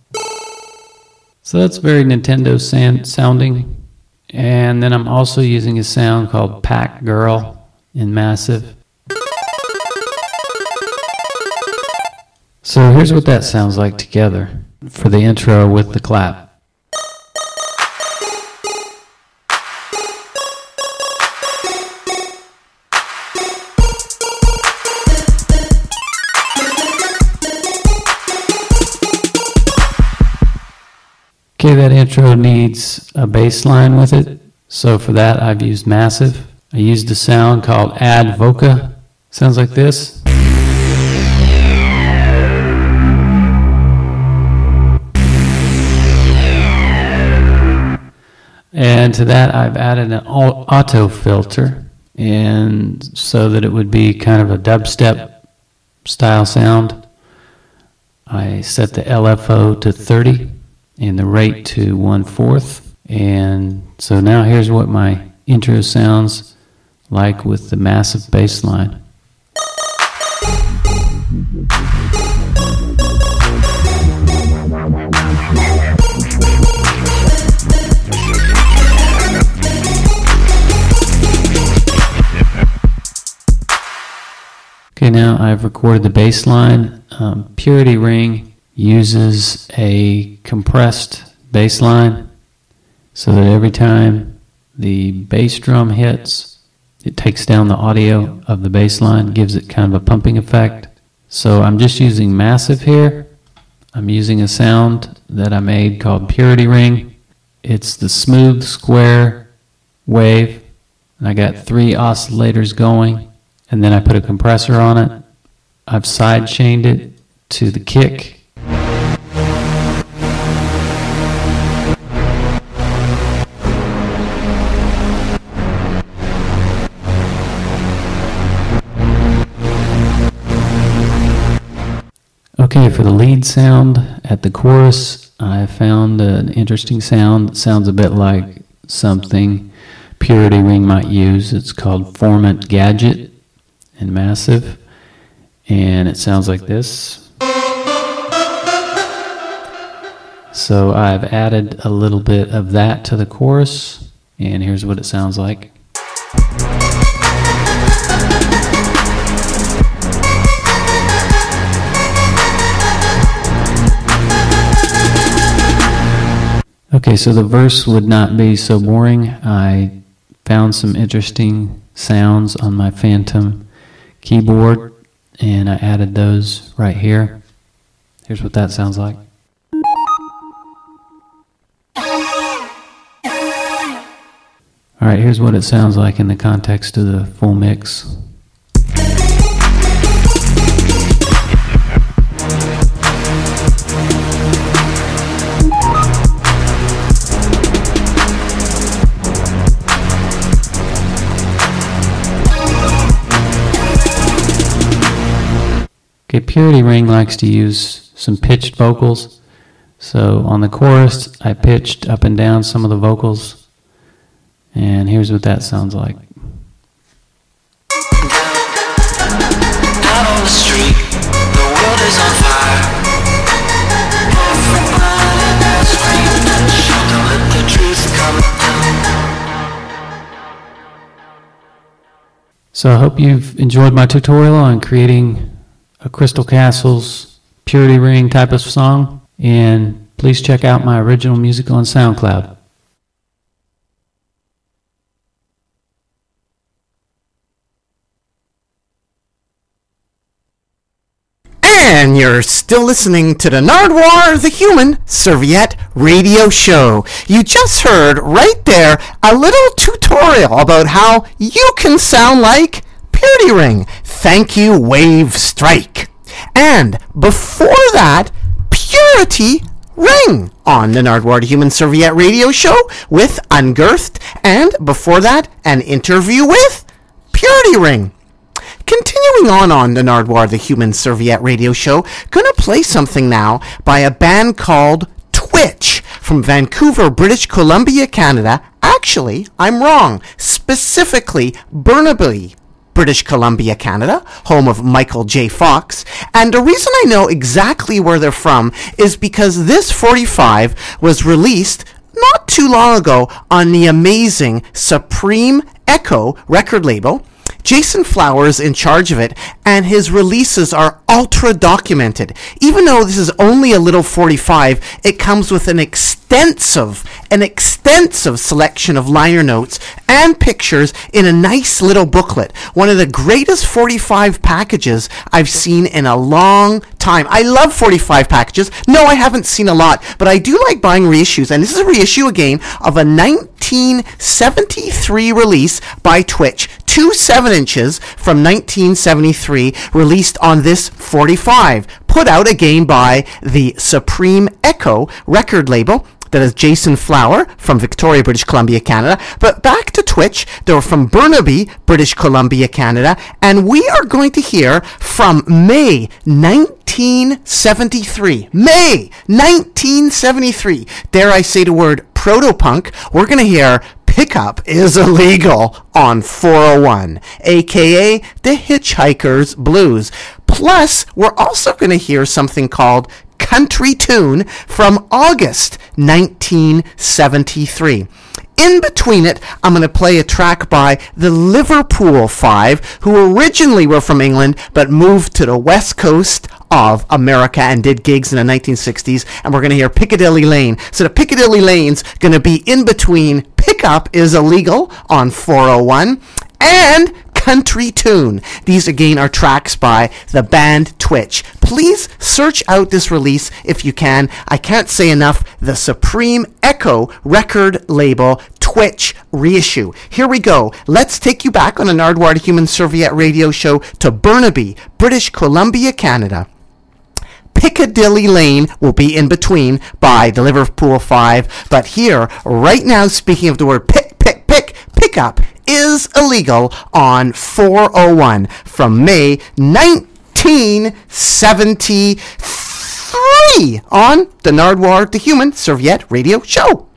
[SPEAKER 7] So that's very Nintendo san- sounding. And then I'm also using a sound called Pack Girl in Massive. So here's what that sounds like together for the intro with the clap. Okay, that intro needs a bass line with it. So for that, I've used Massive. I used a sound called Ad Voca. Sounds like this. And to that, I've added an auto filter, and so that it would be kind of a dubstep style sound. I set the LFO to 30 and the rate to 1 fourth. And so now here's what my intro sounds like with the massive bass line. Okay, now I've recorded the bass line. Um, Purity Ring uses a compressed bass line so that every time the bass drum hits, it takes down the audio of the bass line, gives it kind of a pumping effect. So I'm just using massive here. I'm using a sound that I made called Purity Ring. It's the smooth square wave. And I got three oscillators going, and then I put a compressor on it. I've side chained it to the kick. Okay, for the lead sound at the chorus, I found an interesting sound that sounds a bit like something Purity Ring might use. It's called Formant Gadget and Massive, and it sounds like this. So I've added a little bit of that to the chorus, and here's what it sounds like. Okay, so the verse would not be so boring. I found some interesting sounds on my Phantom keyboard, and I added those right here. Here's what that sounds like. All right, here's what it sounds like in the context of the full mix. Okay, Purity Ring likes to use some pitched vocals. So on the chorus, I pitched up and down some of the vocals. And here's what that sounds like.
[SPEAKER 8] Out on the street, the world is on fire. Everybody now scream and shout, don't let the truth come down.
[SPEAKER 7] So I hope you've enjoyed my tutorial on creating a Crystal Castles Purity Ring type of song. And please check out my original music on SoundCloud.
[SPEAKER 1] And you're still listening to the Nardwuar the Human Serviette Radio Show. You just heard right there a little tutorial about how you can sound like Purity Ring. Thank you, Wave Strike. And before that, Purity Ring on the Nardwuar Human Serviette Radio Show with Ungirthed. And before that, an interview with Purity Ring. Continuing on on the Nardwuar the Human Serviette radio show, gonna play something now by a band called Twitch from Vancouver, British Columbia, Canada. Actually, I'm wrong. Specifically, Burnaby, British Columbia, Canada, home of Michael J. Fox. And the reason I know exactly where they're from is because this 45 was released not too long ago on the amazing Supreme Echo record label. Jason Flowers in charge of it, and his releases are ultra documented. Even though this is only a little 45, it comes with an extensive, an extensive selection of liner notes and pictures in a nice little booklet. One of the greatest 45 packages I've seen in a long time. I love 45 packages. No, I haven't seen a lot, but I do like buying reissues, and this is a reissue again of a 1973 release by Twitch. Two 7 inches from 1973, released on this 45, put out again by the Supreme Echo record label. That is Jason Flower from Victoria, British Columbia, Canada. But back to Twitch, they're from Burnaby, British Columbia, Canada. And we are going to hear from May 1973. May 1973. Dare I say the word proto-punk? We're going to hear Pickup is illegal on 401, aka the Hitchhiker's Blues. Plus, we're also going to hear something called Country Tune from August 1973. In between it, I'm going to play a track by the Liverpool Five, who originally were from England but moved to the west coast of America and did gigs in the 1960s. And we're going to hear Piccadilly Lane. So the Piccadilly Lane's going to be in between Pickup is Illegal on 401 and Country Tune. These again are tracks by the band Twitch. Please search out this release if you can. I can't say enough. The Supreme Echo record label Twitch reissue. Here we go. Let's take you back on a Nardwuar Human Serviette radio show to Burnaby, British Columbia, Canada. Piccadilly Lane will be in between by the Liverpool Five. But here, right now, speaking of the word pick, pick, pick, pickup is illegal on 401 from May 1973 on the Nardwuar the Human Serviette Radio Show.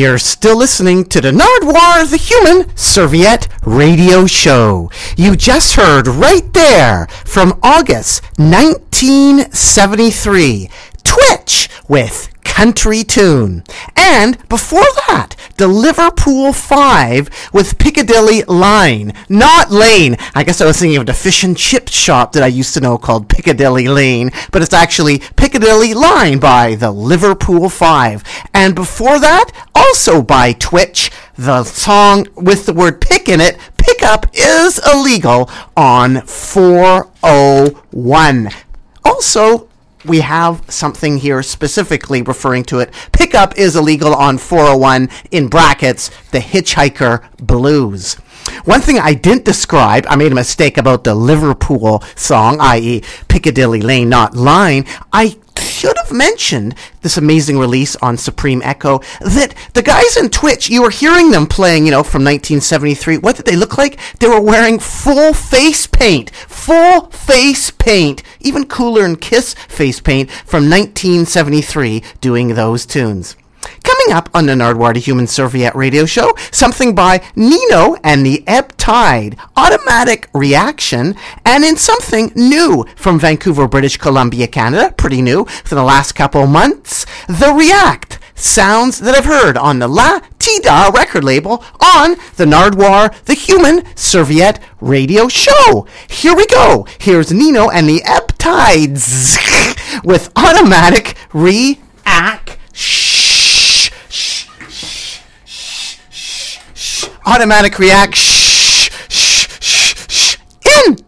[SPEAKER 1] You're still listening to the Nardwuar the Human Serviette Radio Show. You just heard right there from August 1973 Twitch with Country Tune. And before that, the Liverpool Five with Piccadilly Line, not Lane. I guess I was thinking of the fish and chip shop that I used to know called Piccadilly Lane, but it's actually Piccadilly Line by the Liverpool Five. And before that, also by Twitch, the song with the word pick in it, Pickup is illegal on 401. Also, we have something here specifically referring to it. Pickup is illegal on 401 in brackets, the Hitchhiker Blues. One thing I didn't describe, I made a mistake about the Liverpool song, i.e., Piccadilly Lane, not Line. I should mentioned this amazing release on Supreme Echo that the guys in Twitch, you were hearing them playing, you know, from 1973. What did they look like? They were wearing full face paint, full face paint, even cooler than Kiss face paint from 1973 doing those tunes. Coming up on the Nardwuar the Human Serviette radio show, something by Nino and the Ebb Tide, Automatic Reaction, and in something new from Vancouver, British Columbia, Canada, pretty new for the last couple months, The React. Sounds that I've heard on the La Tida record label on the Nardwuar the Human Serviette radio show. Here we go. Here's Nino and the Ebb Tides with Automatic React. Automatic react. Shh, shh, shh, shh. In.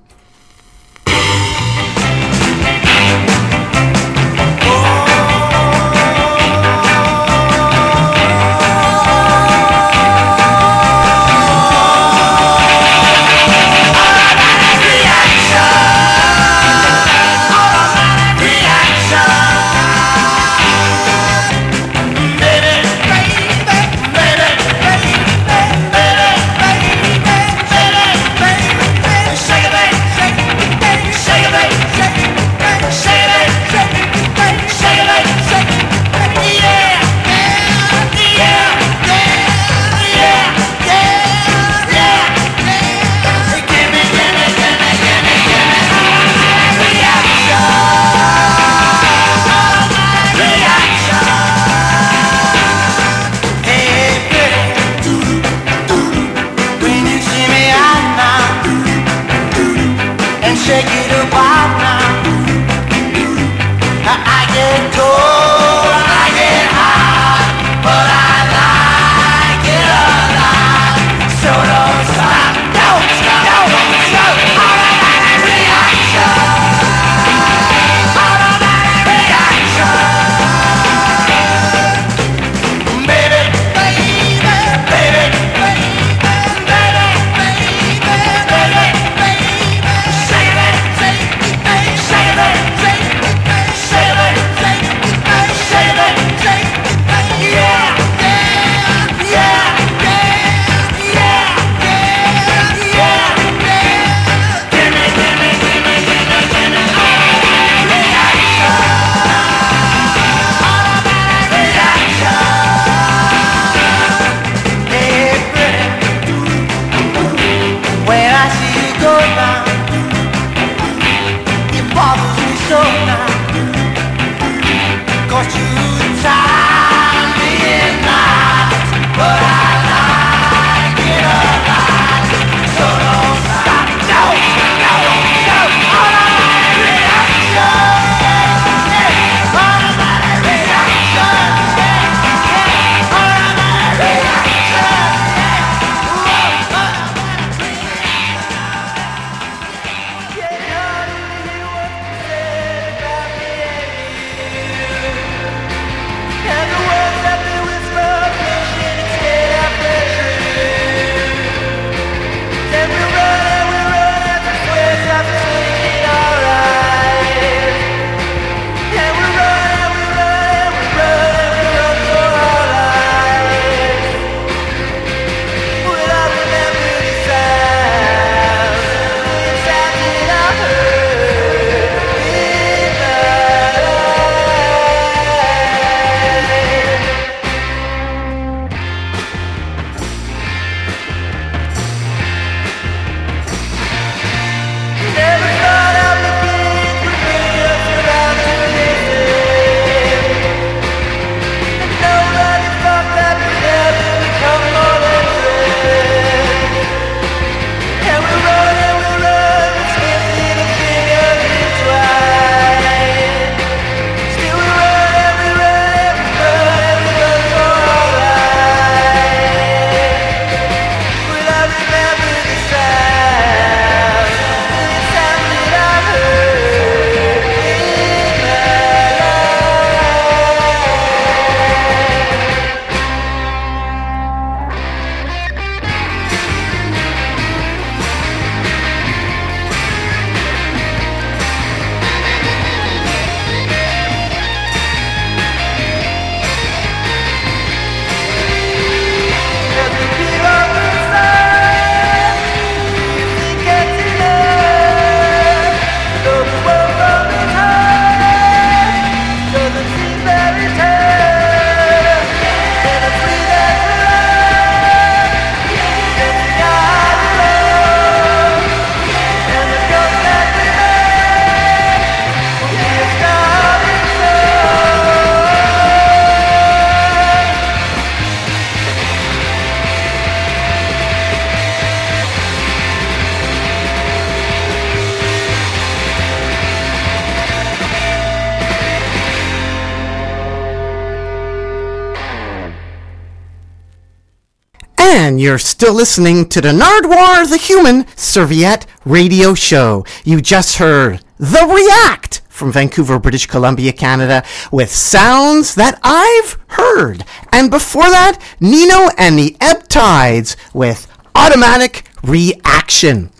[SPEAKER 9] And
[SPEAKER 1] you're still listening to the Nardwuar the Human Serviette radio show. You just heard The React from Vancouver, British Columbia, Canada, with sounds that I've heard. And before that, Nino and the Ebb Tides with Automatic Reaction.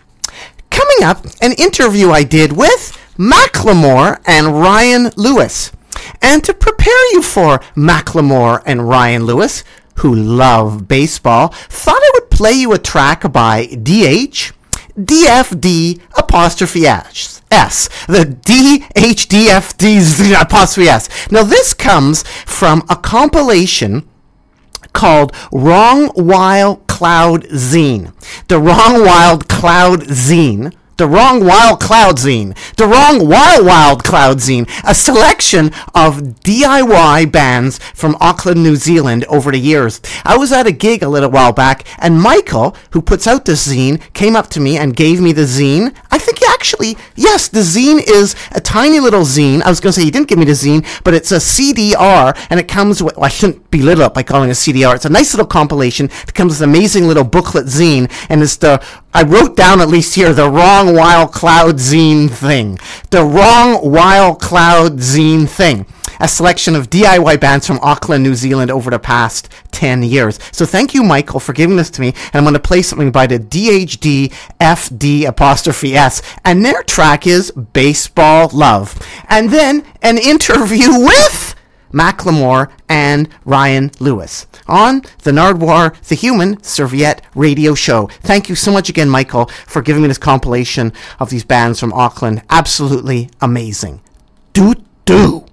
[SPEAKER 1] Coming up, an interview I did with Macklemore and Ryan Lewis. And to prepare you for Macklemore and Ryan Lewis, who love baseball, thought I would play you a track by DH, DFD apostrophe S. The DHDFD apostrophe S. Now this comes from a compilation called Wrong Wild Cloud Zine. The Wrong Wild Cloud Zine. The Wrong Wild Cloud Zine. The Wrong Wild Wild Cloud Zine. A selection of DIY bands from Auckland, New Zealand over the years. I was at a gig a little while back and Michael, who puts out this zine, came up to me and gave me the zine. I think he actually, yes, the zine is a tiny little zine. I was going to say he didn't give me the zine, but it's a CDR and it comes with, well, I shouldn't belittle it by calling it a CDR. It's a nice little compilation. It comes with an amazing little booklet zine and it's the, I wrote down at least here, the wrong wild cloud zine thing. The wrong wild cloud zine thing. A selection of DIY bands from Auckland, New Zealand over the past 10 years. So thank you, Michael, for giving this to me. And I'm going to play something by the DHD FD apostrophe S. And their track is Baseball Love. And then an interview with Macklemore and Ryan Lewis on the Nardwuar the Human Serviette radio show. Thank you so much again, Michael, for giving me this compilation of these bands from Auckland. Absolutely amazing. Do do.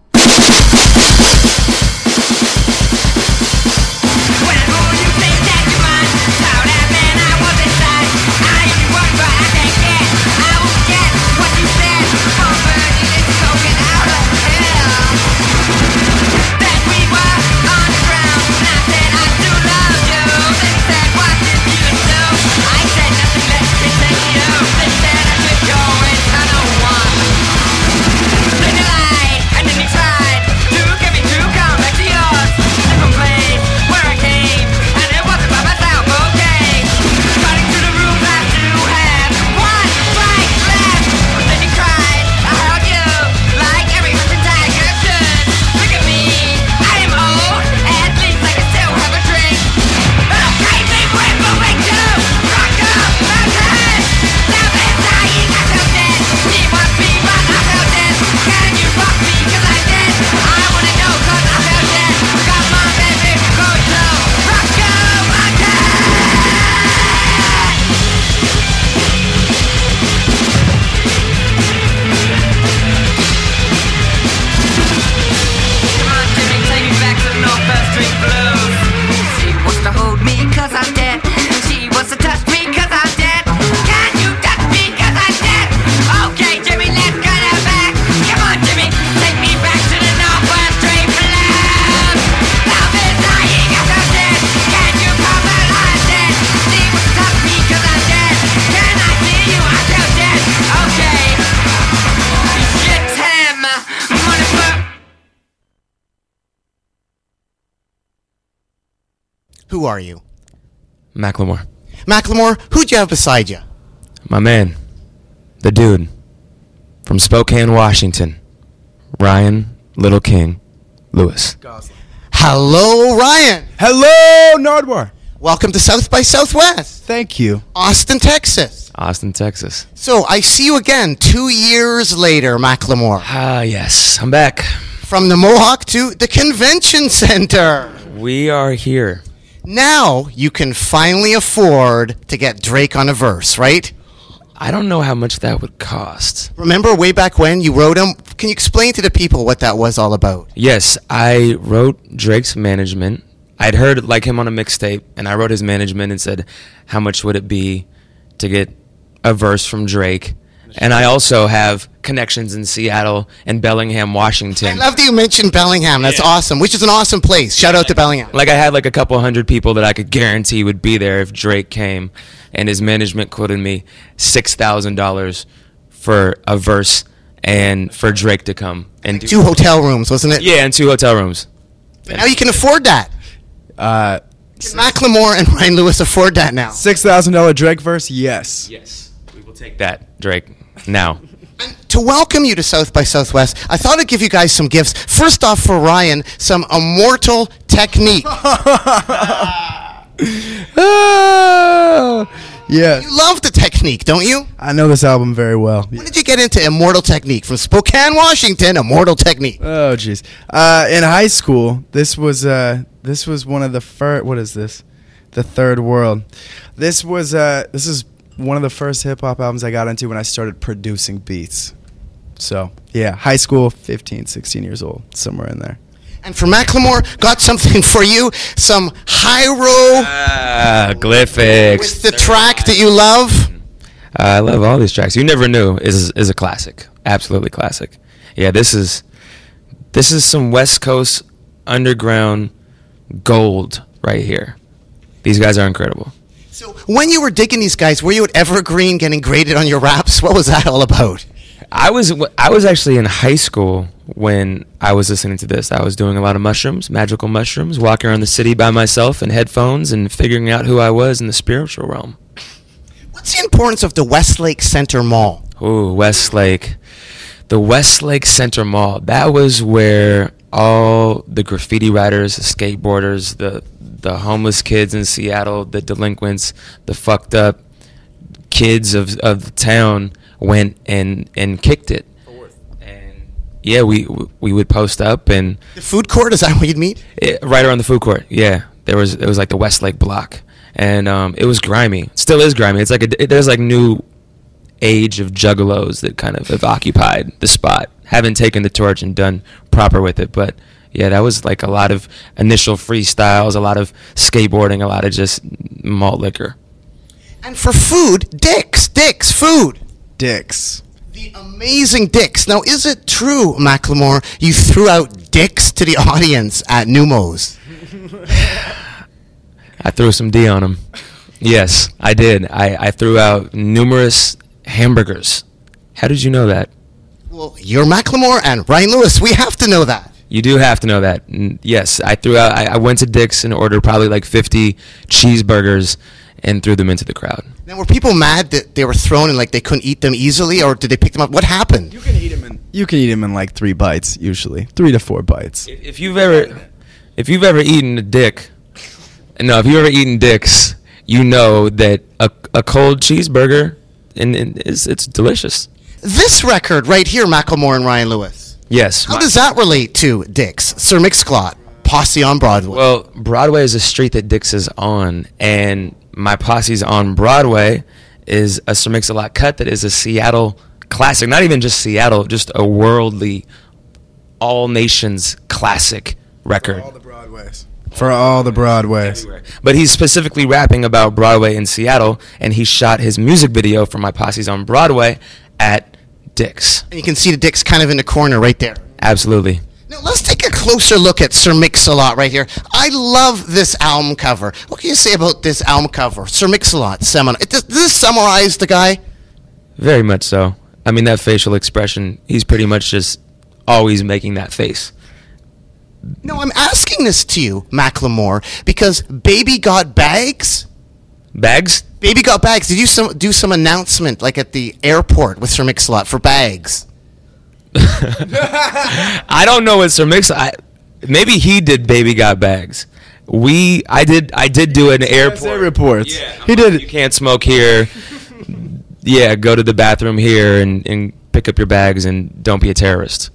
[SPEAKER 1] Are you?
[SPEAKER 10] Macklemore.
[SPEAKER 1] Macklemore, who'd you have beside you?
[SPEAKER 10] My man. The dude. From Spokane, Washington. Ryan Little King Lewis.
[SPEAKER 1] Hello, Ryan.
[SPEAKER 11] Hello, Nardwuar.
[SPEAKER 1] Welcome to South by Southwest.
[SPEAKER 11] Thank you.
[SPEAKER 1] Austin, Texas.
[SPEAKER 10] Austin, Texas.
[SPEAKER 1] So I see you again two years later, Macklemore.
[SPEAKER 10] Ah, yes. I'm back.
[SPEAKER 1] From the Mohawk to the Convention Center.
[SPEAKER 10] We are here.
[SPEAKER 1] Now you can finally afford to get Drake on a verse, right?
[SPEAKER 10] I don't know how much that would cost.
[SPEAKER 1] Remember way back when you wrote him? Can you explain to the people what that was all about?
[SPEAKER 10] Yes, I wrote Drake's management. I'd heard like him on a mixtape, and I wrote his management and said, "How much would it be to get a verse from Drake?" And I also have connections in Seattle and Bellingham, Washington.
[SPEAKER 1] I love that you mentioned Bellingham. That's awesome, which is an awesome place. Shout out to Bellingham.
[SPEAKER 10] Like I had like a couple hundred people that I could guarantee would be there if Drake came, and his management quoted me six thousand dollars for a verse and for Drake to come and do
[SPEAKER 1] Two hotel rooms, wasn't it?
[SPEAKER 10] Yeah, and two hotel rooms.
[SPEAKER 1] But now you can afford that.
[SPEAKER 11] Uh,
[SPEAKER 1] Can Macklemore and Ryan Lewis afford that now?
[SPEAKER 11] Six thousand dollar Drake verse? Yes.
[SPEAKER 10] Yes, we will take that, Drake. Now.
[SPEAKER 1] To welcome you to South by Southwest, I thought I'd give you guys some gifts. First off, for Ryan, some immortal technique.
[SPEAKER 11] Yeah.
[SPEAKER 1] You love the technique, don't you?
[SPEAKER 11] I know this album very well.
[SPEAKER 1] When did you get into Immortal Technique? From Spokane, Washington, Immortal Technique.
[SPEAKER 11] Oh jeez. Uh, in high school, this was uh, this was one of the first. What is this? The Third World. This was uh, this is one of the first hip hop albums I got into when I started producing beats. So yeah, high school, 15, 16 years old, somewhere in there.
[SPEAKER 1] And for Macklemore, got something for you. Some Hyro
[SPEAKER 10] Ah, Glyphics.
[SPEAKER 1] with the track that you love.
[SPEAKER 10] I love all these tracks. You never knew is is a classic. Absolutely classic. Yeah, this is this is some West Coast underground gold right here. These guys are incredible.
[SPEAKER 1] So when you were digging these guys, were you at Evergreen getting graded on your raps? What was that all about?
[SPEAKER 10] I was I was actually in high school when I was listening to this. I was doing a lot of mushrooms, magical mushrooms, walking around the city by myself in headphones and figuring out who I was in the spiritual realm.
[SPEAKER 1] What's the importance of the Westlake Center Mall?
[SPEAKER 10] Ooh, Westlake. The Westlake Center Mall. That was where all the graffiti writers, the skateboarders, the the homeless kids in Seattle, the delinquents, the fucked up kids of of the town went and and kicked it. And yeah, we we would post up and
[SPEAKER 1] The food court, is that where you'd meet?
[SPEAKER 10] it, right around the food court. Yeah, there was it was like the Westlake block, and um, it was grimy. Still is grimy. It's like a, it, there's like new age of juggalos that kind of have occupied the spot. Haven't taken the torch and done proper with it, but yeah, that was like a lot of initial freestyles, a lot of skateboarding, a lot of just malt liquor.
[SPEAKER 1] And for food, Dick's, Dick's, food.
[SPEAKER 11] Dicks.
[SPEAKER 1] The amazing Dick's. Now, is it true, Macklemore, you threw out Dick's to the audience at Neumos?
[SPEAKER 10] I threw some D on them. Yes, I did. I, I threw out numerous hamburgers. How did you know that?
[SPEAKER 1] Well, you're Macklemore and Ryan Lewis. We have to know that.
[SPEAKER 10] You do have to know that. N- Yes, I threw out. I, I went to Dick's and ordered probably like 50 cheeseburgers and threw them into the crowd.
[SPEAKER 1] Now, were people mad that they were thrown and like they couldn't eat them easily, or did they pick them up? What happened?
[SPEAKER 11] You can eat them in. You can eat them in like three bites usually, three to four bites.
[SPEAKER 10] If you've ever, if you've ever eaten a dick, no, if you've ever eaten Dick's, you know that a, a cold cheeseburger and, and is it's delicious.
[SPEAKER 1] This record right here, Macklemore and Ryan Lewis.
[SPEAKER 10] Yes.
[SPEAKER 1] How does that relate to Dick's? Sir Mix-a-Lot, Posse on Broadway.
[SPEAKER 10] Well, Broadway is a street that Dick's is on, and my posse's on Broadway is a Sir Mix-a-Lot cut that is a Seattle classic. Not even just Seattle, just a worldly, all nations classic record.
[SPEAKER 11] All the Broadways. For all the Broadways.
[SPEAKER 10] But he's specifically rapping about Broadway in Seattle, and he shot his music video for my posse's on Broadway at Dick's.
[SPEAKER 1] and you can see the Dick's kind of in the corner right there.
[SPEAKER 10] Absolutely.
[SPEAKER 1] Now let's take a closer look at Sir Mix-a-Lot right here. I love this album cover. What can you say about this album cover? Sir Mix-a-Lot, seminar. Does, does this summarize the guy?
[SPEAKER 10] Very much so. I mean, that facial expression, he's pretty much just always making that face.
[SPEAKER 1] No, I'm asking this to you, Macklemore, because Baby Got Bags.
[SPEAKER 10] Bags?
[SPEAKER 1] Baby Got Bags. Did you some, do some announcement like at the airport with Sir Mix-a-Lot for bags?
[SPEAKER 10] I don't know what Sir Mix. I maybe he did Baby Got Bags. We I did I did do an airport
[SPEAKER 11] reports.
[SPEAKER 10] He did. You can't smoke here. yeah, go to the bathroom here and, and pick up your bags and don't be a terrorist.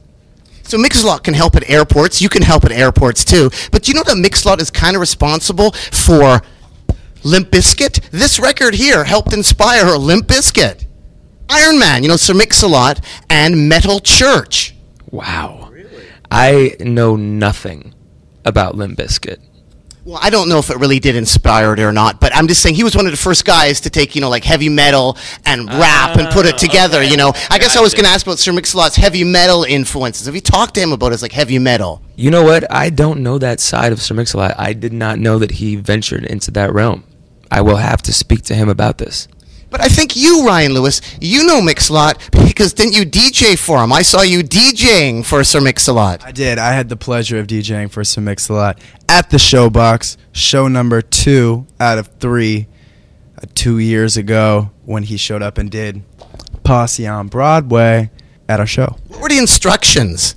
[SPEAKER 1] So Mix-a-Lot can help at airports. You can help at airports too. But you know that Mix-a-Lot is kind of responsible for Limp Bizkit? This record here helped inspire Limp Bizkit. Iron Man, you know, Sir Mix-a-Lot and Metal Church.
[SPEAKER 10] Wow. Really? I know nothing about Limp Bizkit.
[SPEAKER 1] Well, I don't know if it really did inspire it or not, but I'm just saying he was one of the first guys to take, you know, like heavy metal and rap and put it ah, together, you know. I guess I was going to ask about Sir Mix-a-Lot's heavy metal influences. Have you talked to him about his, like, heavy metal?
[SPEAKER 10] You know what? I don't know that side of Sir Mix-a-Lot. I did not know that he ventured into that realm. I will have to speak to him about this.
[SPEAKER 1] But I think you, Ryan Lewis, you know Mix-a-Lot because didn't you DJ for him? I saw you DJing for Sir Mix-a-Lot.
[SPEAKER 11] I did. I had the pleasure of DJing for Sir Mix-a-Lot at the Showbox, show number two out of three, uh, two years ago when he showed up and did Posse on Broadway at our show.
[SPEAKER 1] What were the instructions?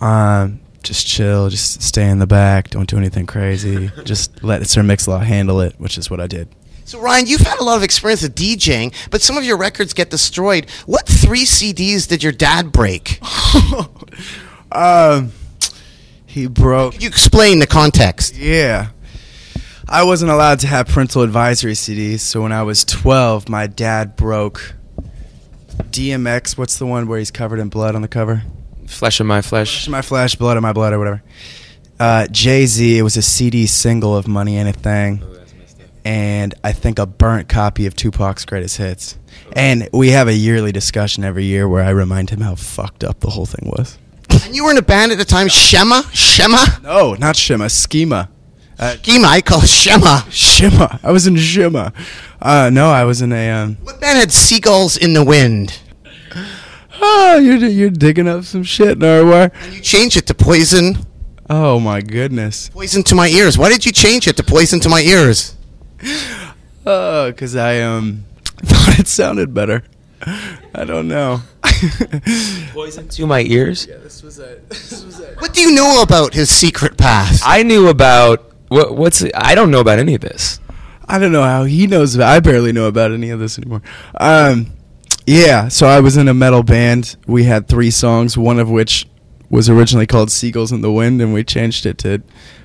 [SPEAKER 11] Um, just chill, just stay in the back, don't do anything crazy, just let Sir Mix-a-Lot handle it, which is what I did.
[SPEAKER 1] So Ryan, you've had a lot of experience with DJing, but some of your records get destroyed. What three CDs did your dad break?
[SPEAKER 11] Um, he broke.
[SPEAKER 1] Could you explain the context?
[SPEAKER 11] Yeah. I wasn't allowed to have parental advisory CDs, so when I was 12, my dad broke DMX. What's the one where he's covered in blood on the cover?
[SPEAKER 10] Flesh of my flesh.
[SPEAKER 11] Flesh of my flesh, blood of my blood, or whatever. Uh, Jay Z. It was a CD single of Money Ain't a Thing, and I think a burnt copy of Tupac's greatest hits. And we have a yearly discussion every year where I remind him how fucked up the whole thing was.
[SPEAKER 1] And you were in a band at the time, Shema? Shema?
[SPEAKER 11] No, not Shema, Schema. Uh,
[SPEAKER 1] Schema, I call it Shema.
[SPEAKER 11] Shema. I was in Shema. Uh, no, I was in a. Um,
[SPEAKER 1] What band had Seagulls in the Wind?
[SPEAKER 11] Oh, you're you're digging up some shit, Narwhal.
[SPEAKER 1] And you changed it to Poison.
[SPEAKER 11] Oh my goodness.
[SPEAKER 1] Poison to my ears. Why did you change it to Poison to my ears?
[SPEAKER 11] Oh, cause I um thought it sounded better. I don't know.
[SPEAKER 10] Poison to my ears.
[SPEAKER 11] Yeah, this was a. This was a.
[SPEAKER 1] What do you know about his secret past?
[SPEAKER 10] I knew about what? What's? I don't know about any of this.
[SPEAKER 11] I don't know how he knows. About, I barely know about any of this anymore. Um, yeah. So I was in a metal band. We had three songs, one of which was originally called "Seagulls in the Wind," and we changed it to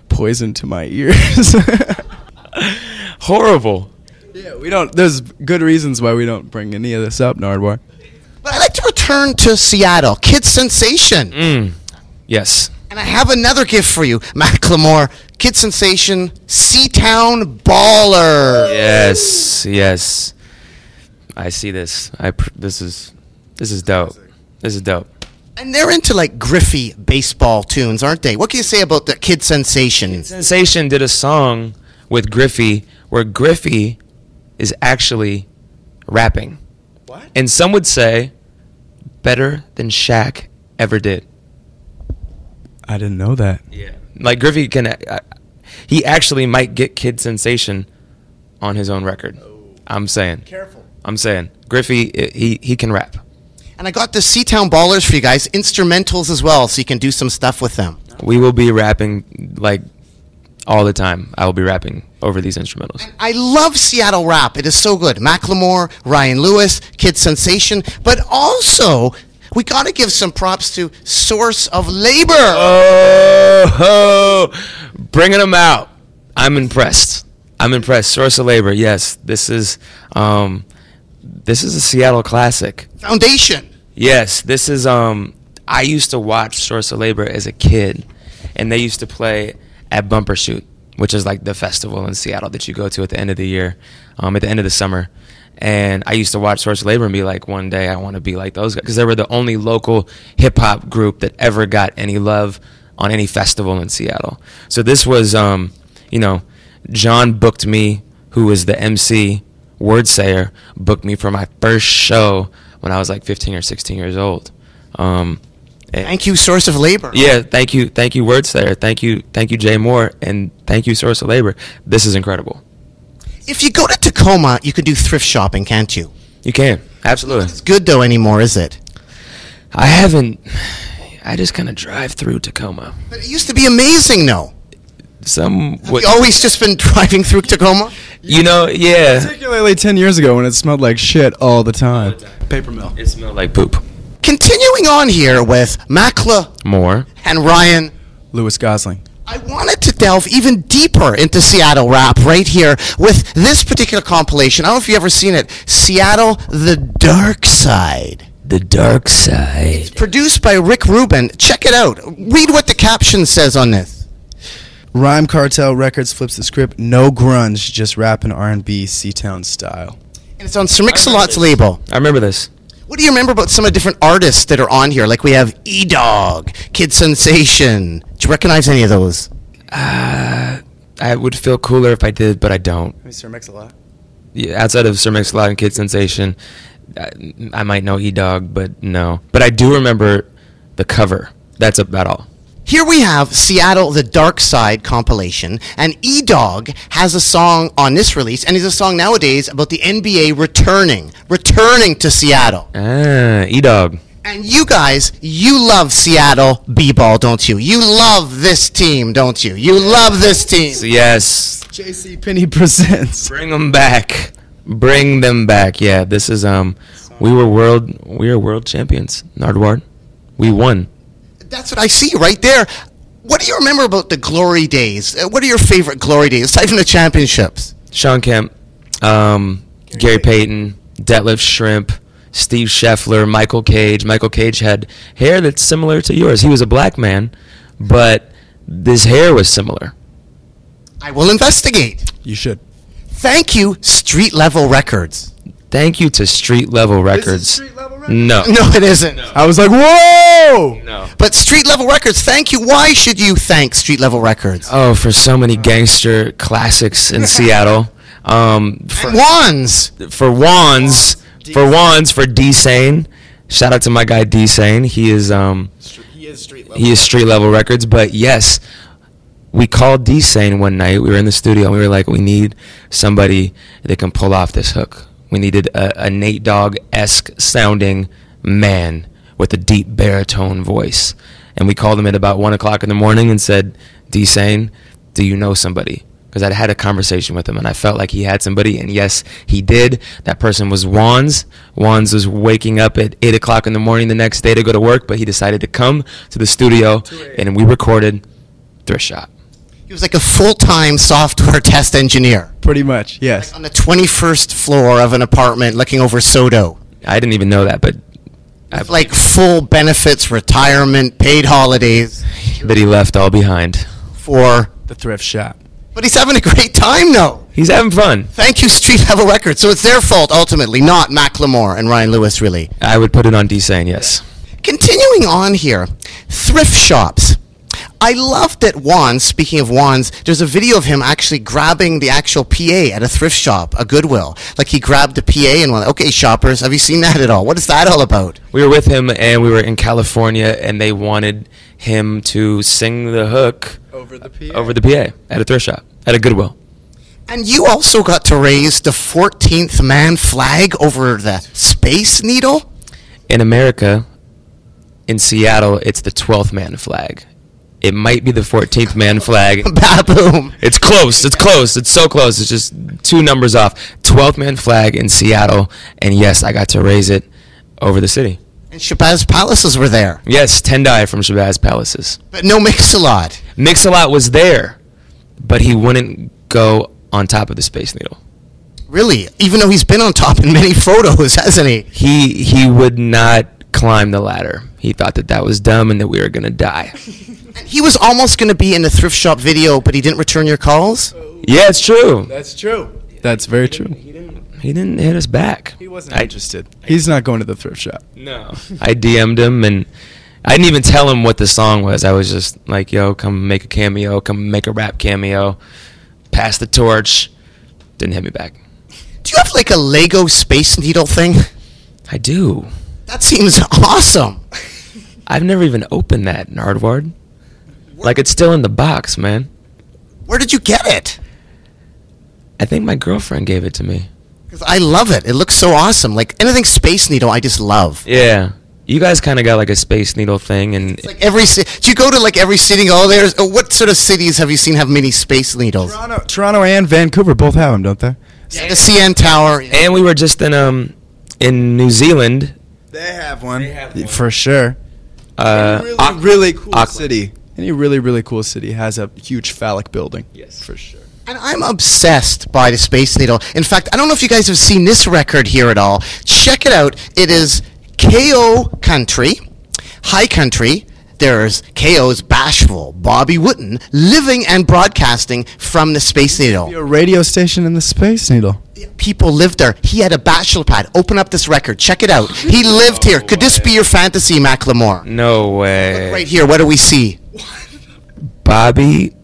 [SPEAKER 11] "Poison to My Ears."
[SPEAKER 10] Horrible.
[SPEAKER 11] yeah, we don't. There's good reasons why we don't bring any of this up, Nardwuar.
[SPEAKER 1] But I'd like to return to Seattle. Kid Sensation.
[SPEAKER 10] Mm. Yes.
[SPEAKER 1] And I have another gift for you, Macklemore. Kid Sensation, Seatown Baller.
[SPEAKER 10] Yes. Yes. I see this. I. Pr- this is. This is dope. This is dope.
[SPEAKER 1] And they're into like Griffey baseball tunes, aren't they? What can you say about the Kid Sensation?
[SPEAKER 10] Kid Sensation did a song with Griffey where Griffey is actually rapping.
[SPEAKER 11] What?
[SPEAKER 10] And some would say better than Shaq ever did.
[SPEAKER 11] I didn't know that.
[SPEAKER 10] Yeah. Like Griffey can uh, he actually might get Kid Sensation on his own record. I'm saying.
[SPEAKER 1] Careful.
[SPEAKER 10] I'm saying. Griffey he he can rap.
[SPEAKER 1] And I got the Seatown Ballers for you guys, instrumentals as well, so you can do some stuff with them.
[SPEAKER 10] We will be rapping like all the time. I will be rapping over these instrumentals.
[SPEAKER 1] I love Seattle rap. It is so good. Macklemore, Ryan Lewis, Kid Sensation, but also we got to give some props to Source of Labor.
[SPEAKER 10] Oh, bringing them out. I'm impressed. I'm impressed. Source of Labor. Yes, this is um, this is a Seattle classic.
[SPEAKER 1] Foundation.
[SPEAKER 10] Yes, this is um. I used to watch Source of Labor as a kid, and they used to play at Bumbershoot, which is like the festival in Seattle that you go to at the end of the year, um, at the end of the summer. And I used to watch Source of Labor and be like, one day I want to be like those guys because they were the only local hip hop group that ever got any love on any festival in Seattle. So this was, um, you know, John booked me, who was the MC Wordsayer, booked me for my first show when I was like 15 or 16 years old. Um,
[SPEAKER 1] Thank you, Source of Labor.
[SPEAKER 10] yeah, thank you, thank you, Wordsayer. Thank you, thank you, Jay Moore, and thank you, Source of Labor. This is incredible.
[SPEAKER 1] If you go to Tacoma, you can do thrift shopping, can't you?
[SPEAKER 10] You can absolutely.
[SPEAKER 1] It's good though anymore, is it?
[SPEAKER 10] I haven't. I just kind of drive through Tacoma.
[SPEAKER 1] But it used to be amazing, though.
[SPEAKER 10] Some
[SPEAKER 1] Have
[SPEAKER 10] would,
[SPEAKER 1] you always just been driving through Tacoma?
[SPEAKER 10] you know, yeah.
[SPEAKER 11] Particularly 10 years ago when it smelled like shit all the time. Paper mill.
[SPEAKER 10] It smelled like poop.
[SPEAKER 1] Continuing on here with
[SPEAKER 10] Macklemore.
[SPEAKER 1] and Ryan.
[SPEAKER 11] Lewis Gosling.
[SPEAKER 1] I wanted to delve even deeper into Seattle rap right here with this particular compilation. I don't know if you've ever seen it. Seattle, The Dark Side.
[SPEAKER 10] The dark side.
[SPEAKER 1] It's Produced by Rick Rubin. Check it out. Read what the caption says on this.
[SPEAKER 11] Rhyme Cartel Records flips the script. No grunge, just rap and R&B, Seatown style.
[SPEAKER 1] And it's on Sir Mix-a-Lot's label.
[SPEAKER 10] I remember this.
[SPEAKER 1] What do you remember about some of the different artists that are on here? Like we have E-Dog, Kid Sensation. Do you recognize any of those?
[SPEAKER 10] Uh, I would feel cooler if I did, but I don't.
[SPEAKER 11] Mr. Mix-a-Lot.
[SPEAKER 10] yeah, outside of Sir Mix-a-Lot and Kid Sensation, I, I might know E Dog, but no. But I do remember the cover. That's about all.
[SPEAKER 1] Here we have Seattle The Dark Side compilation, and E Dog has a song on this release, and it's a song nowadays about the NBA returning, returning to Seattle.
[SPEAKER 10] Ah, E Dog.
[SPEAKER 1] And you guys, you love Seattle B-ball, don't you? You love this team, don't you? You love this team.
[SPEAKER 10] Yes.
[SPEAKER 11] JCPenney presents.
[SPEAKER 10] Bring them back. Bring them back. Yeah, this is um we were world we are world champions. Nardwuar. We won.
[SPEAKER 1] That's what I see right there. What do you remember about the glory days? Uh, What are your favorite glory days aside from the championships?
[SPEAKER 10] Shawn Kemp, um, Gary Payton, Detlef Schrempf, Steve Scheffler, Michael Cage. Michael Cage had hair that's similar to yours. He was a black man, but his hair was similar.
[SPEAKER 1] I will investigate.
[SPEAKER 11] You should.
[SPEAKER 1] Thank you, Street Level Records.
[SPEAKER 10] Thank you to Street Level Records. No.
[SPEAKER 1] No, it isn't.
[SPEAKER 11] I was like, whoa!
[SPEAKER 10] No.
[SPEAKER 1] But Street Level Records, thank you. Why should you thank Street Level Records?
[SPEAKER 10] Oh, for so many gangster classics in Seattle. Um, for,
[SPEAKER 1] Wanz.
[SPEAKER 10] for Wanz, for Wanz, for D Sane. Shout out to my guy D Sane. He is um,
[SPEAKER 11] He is street
[SPEAKER 10] he is street level records. But yes, we called D Sane one night. We were in the studio. and We were like, we need somebody that can pull off this hook. We needed a, a Nate Dogg esque sounding man with a deep baritone voice. And we called him at about one o'clock in the morning and said, D Sane, do you know somebody? Because I'd had a conversation with him and I felt like he had somebody. And yes, he did. That person was Wanz. Wanz was waking up at 8 o'clock in the morning the next day to go to work, but he decided to come to the studio and we recorded Thrift Shop.
[SPEAKER 1] He was like a full-time software test engineer
[SPEAKER 11] Pretty much, yes.
[SPEAKER 1] on the 21st floor of an apartment looking over Soto.
[SPEAKER 10] I didn't even know that, but
[SPEAKER 1] With like full benefits, retirement, paid holidays
[SPEAKER 10] that he left all behind.
[SPEAKER 1] for.
[SPEAKER 11] The thrift shop.
[SPEAKER 1] But he's having a great time though.
[SPEAKER 10] He's having fun.
[SPEAKER 1] Thank you, Street Level Records. So it's their fault ultimately, not Macklemore and Ryan Lewis, really.
[SPEAKER 10] I would put it on D Sane, yes.
[SPEAKER 1] Continuing on here, thrift shops. I loved that Wanz, speaking of Wanz, there's a video of him actually grabbing the actual PA at a thrift shop, a Goodwill. Like he grabbed the PA and went, okay, shoppers, have you seen that at all? What is that all about?
[SPEAKER 10] We were with him and we were in California and they wanted him to sing the hook
[SPEAKER 11] Over the PA.
[SPEAKER 10] over the PA at a thrift shop, at a Goodwill.
[SPEAKER 1] And you also got to raise the 14th man flag over the Space Needle?
[SPEAKER 10] In America, in Seattle, it's the 12th man flag. It might be the 14th man flag.
[SPEAKER 1] Baboom.
[SPEAKER 10] It's close. It's close. It's so close. It's just two numbers off. 12th man flag in Seattle. And yes, I got to raise it over the city.
[SPEAKER 1] And Shabazz Palaces were there.
[SPEAKER 10] Yes, Tendai from Shabazz Palaces.
[SPEAKER 1] But no Mix-a-Lot.
[SPEAKER 10] Mix-a-Lot was there, but he wouldn't go on top of the Space Needle.
[SPEAKER 1] Really? Even though he's been on top in many photos, hasn't he?
[SPEAKER 10] He he would not climb the ladder. He thought that that was dumb and that we were gonna die.
[SPEAKER 1] He was almost going to be in the thrift shop video, but he didn't return your calls?
[SPEAKER 10] Yeah, it's true.
[SPEAKER 11] That's true. That's very true.
[SPEAKER 10] He didn't hit us back.
[SPEAKER 11] He wasn't interested. He's not going to the thrift shop.
[SPEAKER 10] No. I DM'd him and I didn't even tell him what the song was. I was just like, "Yo, come make a cameo. Come make a rap cameo. Pass the torch." Didn't hit me back.
[SPEAKER 1] Do you have like a Lego Space Needle thing?
[SPEAKER 10] I do.
[SPEAKER 1] That seems awesome.
[SPEAKER 10] I've never even opened that Nardwuar. Like it's still in the box, man.
[SPEAKER 1] Where did you get it?
[SPEAKER 10] I think my girlfriend gave it to me.
[SPEAKER 1] Because I love it. It looks so awesome. Like anything Space Needle, I just love.
[SPEAKER 10] Yeah. You guys kind of got like a Space Needle thing, and
[SPEAKER 1] Like every ci- do you go to like every city? Oh, there's oh, what sort of cities have you seen have many Space Needles?
[SPEAKER 11] Toronto, Toronto and Vancouver both have them, don't they?
[SPEAKER 1] Yeah, the CN Tower.
[SPEAKER 10] and we were just in um in New Zealand.
[SPEAKER 11] They have one. For sure.
[SPEAKER 10] Uh,
[SPEAKER 11] really,
[SPEAKER 10] Auck-
[SPEAKER 11] really cool
[SPEAKER 10] Auckland.
[SPEAKER 11] city. Any really, really cool city has a huge phallic building.
[SPEAKER 10] Yes.
[SPEAKER 11] For sure.
[SPEAKER 1] And I'm obsessed by the Space Needle. In fact, I don't know if you guys have seen this record here at all. Check it out. It is KAYO Country, High Country. There's KAYO's Bashful, Bobby Wooten, living and broadcasting from the Space Needle.
[SPEAKER 11] A radio station in the Space Needle.
[SPEAKER 1] People lived there. He had a bachelor pad. Open up this record. Check it out. He lived here. Could this be your fantasy, Macklemore?
[SPEAKER 10] no way.
[SPEAKER 1] Right here. What do we see?
[SPEAKER 10] Bobby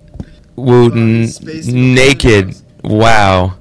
[SPEAKER 10] Wooten naked. Wow.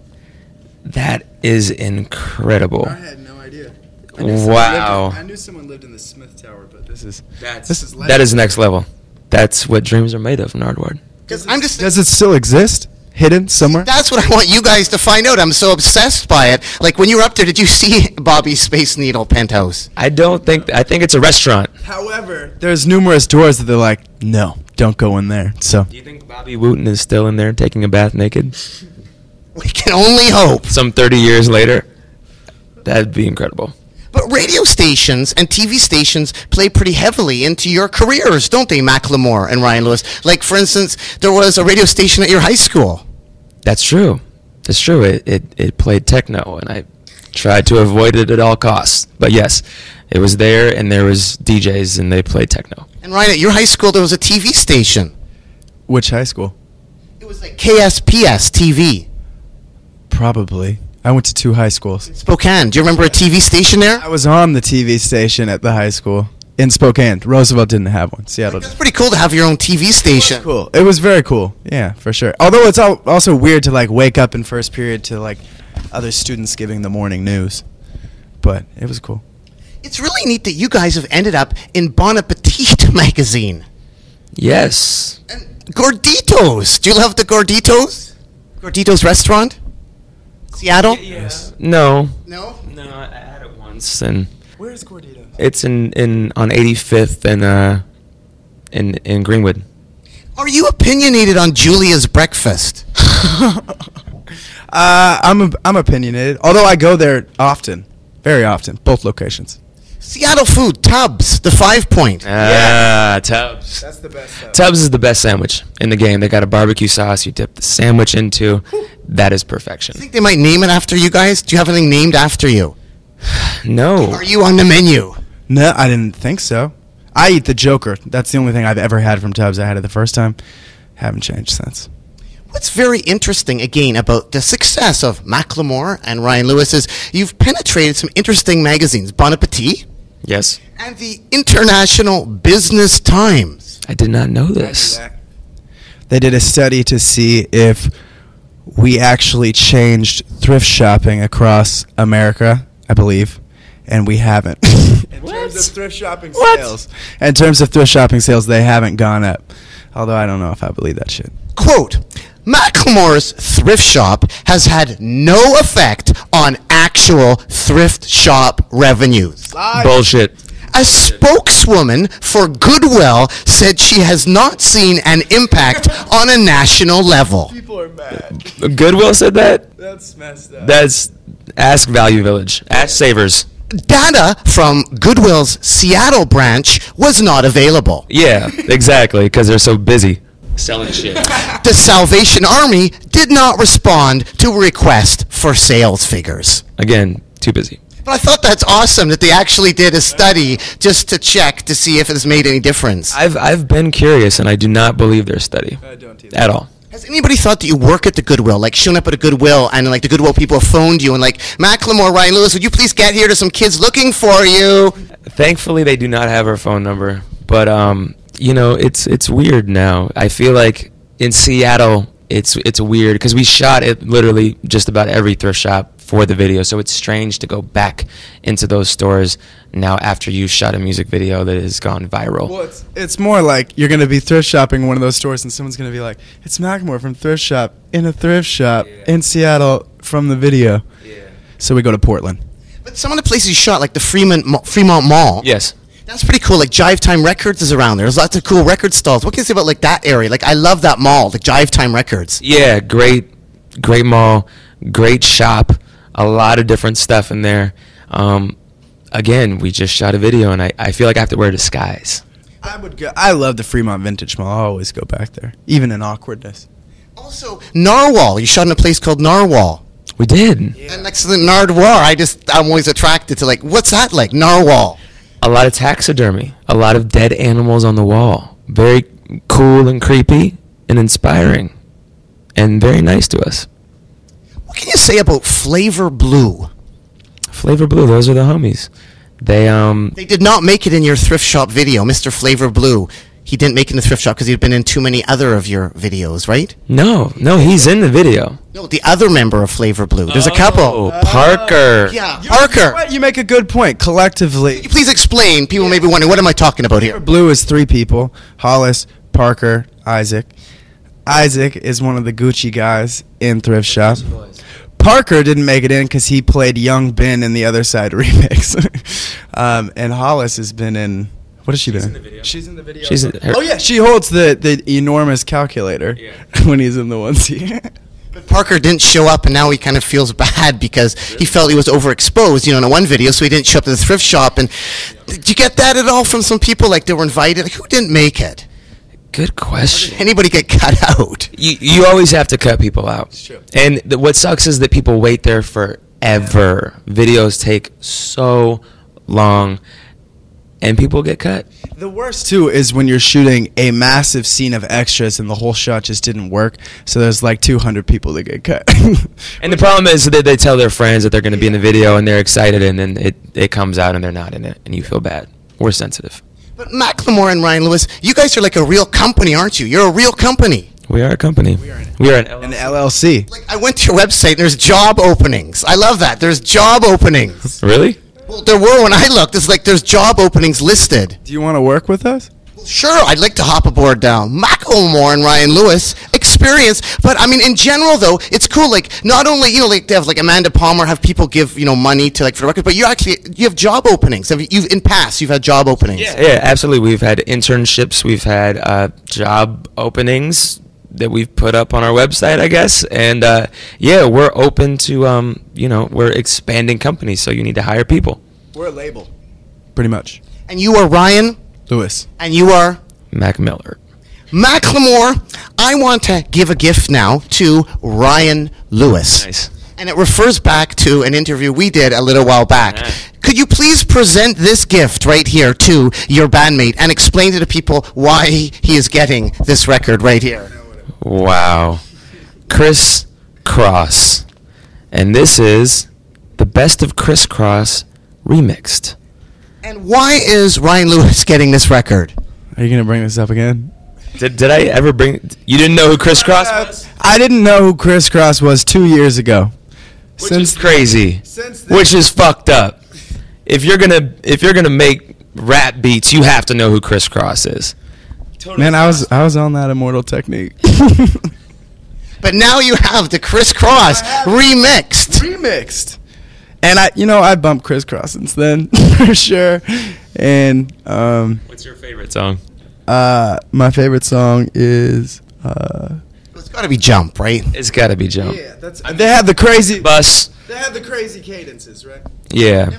[SPEAKER 10] That is incredible.
[SPEAKER 11] I had no idea.
[SPEAKER 10] Wow.
[SPEAKER 11] I knew someone lived in the Smith Tower, but this is
[SPEAKER 10] That's,
[SPEAKER 11] this is
[SPEAKER 10] that is next level. That's what dreams are made of, Nardwuar.
[SPEAKER 1] Because I'm just
[SPEAKER 11] Does it still exist? Hidden somewhere?
[SPEAKER 1] That's what I want you guys to find out. I'm so obsessed by it. Like when you were up there, did you see Bobby's Space Needle penthouse?
[SPEAKER 10] I don't think I think it's a restaurant.
[SPEAKER 11] However, there's numerous doors that they're like, no, don't go in there. So
[SPEAKER 10] Do you think Bobby Wooten is still in there taking a bath naked?
[SPEAKER 1] We can only hope.
[SPEAKER 10] Some 30 years later? That'd be incredible.
[SPEAKER 1] But radio stations and TV stations play pretty heavily into your careers, don't they, Macklemore and Ryan Lewis? Like, for instance, there was a radio station at your high school.
[SPEAKER 10] That's true. That's true. It, it, it played techno, and I tried to avoid it at all costs. But yes, it was there, and there was DJs, and they played techno.
[SPEAKER 1] And Ryan, at your high school, there was a TV station.
[SPEAKER 11] which high school?
[SPEAKER 1] It was like KSPS TV.
[SPEAKER 11] Probably. I went to two high schools.
[SPEAKER 1] Spokane. Do you remember a TV station there?
[SPEAKER 11] I was on the TV station at the high school in Spokane. Roosevelt didn't have one. Seattle.
[SPEAKER 1] It's pretty cool to have your own TV station.
[SPEAKER 11] Cool. It was very cool. Yeah, for sure. Although it's also weird to like wake up in first period to like other students giving the morning news. But it was cool.
[SPEAKER 1] It's really neat that you guys have ended up in Bon Appetit magazine.
[SPEAKER 10] Yes.
[SPEAKER 1] And Gorditos. Do you love the Gorditos? Gorditos restaurant? Seattle?
[SPEAKER 10] Yes. No.
[SPEAKER 1] No?
[SPEAKER 10] No, I had it once, and
[SPEAKER 11] Where's Gordito?
[SPEAKER 10] it's in, in on 85th and uh, in in Greenwood.
[SPEAKER 1] Are you opinionated on Julia's breakfast?
[SPEAKER 11] Uh, I'm a, I'm opinionated. Although I go there often, very often, both locations.
[SPEAKER 1] Seattle food, Tubbs, the five point.
[SPEAKER 10] Ah, Tubbs.
[SPEAKER 11] That's the best.
[SPEAKER 10] Tubbs is the best sandwich in the game. They got a barbecue sauce you dip the sandwich into. That is perfection.
[SPEAKER 1] I think they might name it after you guys. Do you have anything named after you?
[SPEAKER 10] No.
[SPEAKER 1] Are you on the menu?
[SPEAKER 11] No, I didn't think so. I eat the Joker. That's the only thing I've ever had from Tubbs. I had it the first time. Haven't changed since.
[SPEAKER 1] What's very interesting, again, about the success of Macklemore and Ryan Lewis is you've penetrated some interesting magazines. Bon Appetit
[SPEAKER 10] Yes.
[SPEAKER 1] and the International Business Times.
[SPEAKER 10] I did not know this.
[SPEAKER 11] They did a study to see if we actually changed thrift shopping across America, I believe, and we haven't. In terms of thrift shopping sales, in terms of thrift shopping sales, they haven't gone up. Although I don't know if I believe that shit.
[SPEAKER 1] Quote, Macklemore's thrift shop has had no effect on actual thrift shop revenues.
[SPEAKER 10] Bullshit.
[SPEAKER 1] A spokeswoman for Goodwill said she has not seen an impact on a national level.
[SPEAKER 11] People are mad.
[SPEAKER 10] Goodwill said that?
[SPEAKER 11] That's messed up.
[SPEAKER 10] That's Ask Value Village. Ask Savers.
[SPEAKER 1] Data from Goodwill's Seattle branch was not available.
[SPEAKER 10] Yeah, exactly, because they're so busy selling shit.
[SPEAKER 1] The Salvation Army did not respond to a request for sales figures.
[SPEAKER 10] Again, too busy.
[SPEAKER 1] But I thought that's awesome that they actually did a study just to check to see if it has made any difference.
[SPEAKER 10] I've I've been curious, and I do not believe their study
[SPEAKER 11] I don't either.
[SPEAKER 10] at all.
[SPEAKER 1] Has anybody thought that you work at the Goodwill, like showing up at a Goodwill, and like the Goodwill people have phoned you and like, Macklemore, Ryan Lewis, would you please get here to some kids looking for you?
[SPEAKER 10] Thankfully, they do not have our phone number, but um, you know, it's it's weird now. I feel like in Seattle, it's it's weird because we shot it literally just about every thrift shop for the video, so it's strange to go back into those stores now after you shot a music video that has gone viral.
[SPEAKER 11] Well, it's, it's more like you're going to be thrift shopping in one of those stores, and someone's going to be like, "It's Mackmore from thrift shop in a thrift shop in Seattle from the video." Yeah. So we go to Portland.
[SPEAKER 1] But some of the places you shot, like the Fremont, Fremont Mall,
[SPEAKER 10] Yes.
[SPEAKER 1] That's pretty cool. Like Jive Time Records is around there. There's lots of cool record stalls. What can you say about like that area? Like I love that mall, like Jive Time Records.
[SPEAKER 10] Yeah, great, great mall, great shop, a lot of different stuff in there. Um, again, we just shot a video, and I, I feel like I have to wear a disguise.
[SPEAKER 11] I would go. I love the Fremont Vintage Mall. I always go back there, even in awkwardness.
[SPEAKER 1] Also, Narwhal. You shot in a place called Narwhal.
[SPEAKER 10] We did
[SPEAKER 1] And next to the Nardwuar, I just I'm always attracted to like what's that like Narwhal.
[SPEAKER 10] A lot of taxidermy, a lot of dead animals on the wall. Very cool and creepy and inspiring, and very nice to us.
[SPEAKER 1] What can you say about Flavr Blue?
[SPEAKER 10] Flavr Blue, those are the homies. They um
[SPEAKER 1] They did not make it in your thrift shop video, Mr. Flavr Blue. He didn't make it in the thrift shop because he'd been in too many other of your videos, right?
[SPEAKER 10] No, no, he's in the video.
[SPEAKER 1] No, the other member of Flavr Blue. There's a couple.
[SPEAKER 10] Oh,
[SPEAKER 1] couple.
[SPEAKER 10] Parker.
[SPEAKER 1] Yeah,
[SPEAKER 11] You
[SPEAKER 1] Parker.
[SPEAKER 11] know what? You make a good point. Collectively,
[SPEAKER 1] Please explain. People may be wondering, what am I talking about here?
[SPEAKER 11] Blue is three people: Hollis, Parker, Isaac. Isaac is one of the Gucci guys in thrift shop. Parker didn't make it in because he played Young Ben in the Other Side remix, um, and Hollis has been in. What has she doing? in? She's in the video.
[SPEAKER 10] She's in her-
[SPEAKER 11] oh yeah, she holds the the enormous calculator when he's in the onesie.
[SPEAKER 1] But Parker didn't show up, and now he kind of feels bad because he felt he was overexposed, you know, in one video, so he didn't show up to the thrift shop. And did you get that at all from some people? Like they were invited. Like, who didn't make it?
[SPEAKER 10] Good question.
[SPEAKER 1] Anybody get cut out?
[SPEAKER 10] You you always have to cut people out. true. And the, what sucks is that people wait there forever. Videos take so long, and people get cut.
[SPEAKER 11] The worst too is when you're shooting a massive scene of extras and the whole shot just didn't work. So there's like 200 people that get cut.
[SPEAKER 10] And the problem is that they tell their friends that they're going to be in the video, and they're excited, and then it it comes out, and they're not in it, and you feel bad. We're sensitive.
[SPEAKER 1] But Macklemore and Ryan Lewis, you guys are like a real company, aren't you? You're a real company.
[SPEAKER 10] We are a company. We are an, we are an
[SPEAKER 11] An LLC.
[SPEAKER 1] Like I went to your website and there's job openings. I love that. There's job openings.
[SPEAKER 10] Really?
[SPEAKER 1] Well, there were when I looked. It's like there's job openings listed.
[SPEAKER 11] Do you want to work with us?
[SPEAKER 1] Sure, I'd like to hop aboard down. Macklemore and Ryan Lewis experience, but I mean, in general though, it's cool. Like, not only you know, like they have like Amanda Palmer have people give you know money to like for the record, but you actually you have job openings. Have you you've, in past you've had job openings?
[SPEAKER 10] Yeah, yeah, absolutely. We've had internships. We've had uh, job openings that we've put up on our website, I guess. And uh, yeah, we're open to, um, you know, we're expanding companies, so you need to hire people.
[SPEAKER 11] We're a label. Pretty much.
[SPEAKER 1] And you are Ryan,
[SPEAKER 11] Lewis.
[SPEAKER 1] and you are
[SPEAKER 10] Mac Miller.
[SPEAKER 1] Macklemore. I want to give a gift now to Ryan Lewis.
[SPEAKER 10] Nice.
[SPEAKER 1] And it refers back to an interview we did a little while back. Could you please present this gift right here to your bandmate and explain to the people why he is getting this record right here?
[SPEAKER 10] Wow. Kris Kross. And this is the best of Kris Kross remixed.
[SPEAKER 1] And why is Ryan Lewis getting this record?
[SPEAKER 11] Are you gonna bring this up again?
[SPEAKER 10] Did, did I ever bring. You didn't know who Kris Kross was?
[SPEAKER 11] I didn't know who Kris Kross was two years ago.
[SPEAKER 10] Which is crazy. Which is fucked up. If you're gonna if you're gonna make rap beats, you have to know who Kris Kross is.
[SPEAKER 11] Man, I was I was on that Immortal Technique.
[SPEAKER 1] But now you have the Kris Kross remixed.
[SPEAKER 11] Remixed. And I, you know, I bumped Kris Kross since then for sure. And um,
[SPEAKER 10] What's your favorite song?
[SPEAKER 11] uh, my favorite song is uh,
[SPEAKER 1] It's got to be Jump, right?
[SPEAKER 10] It's got to be Jump.
[SPEAKER 11] Yeah, that's they have the crazy
[SPEAKER 10] Bus.
[SPEAKER 11] they have the crazy cadences, right?
[SPEAKER 10] Yeah.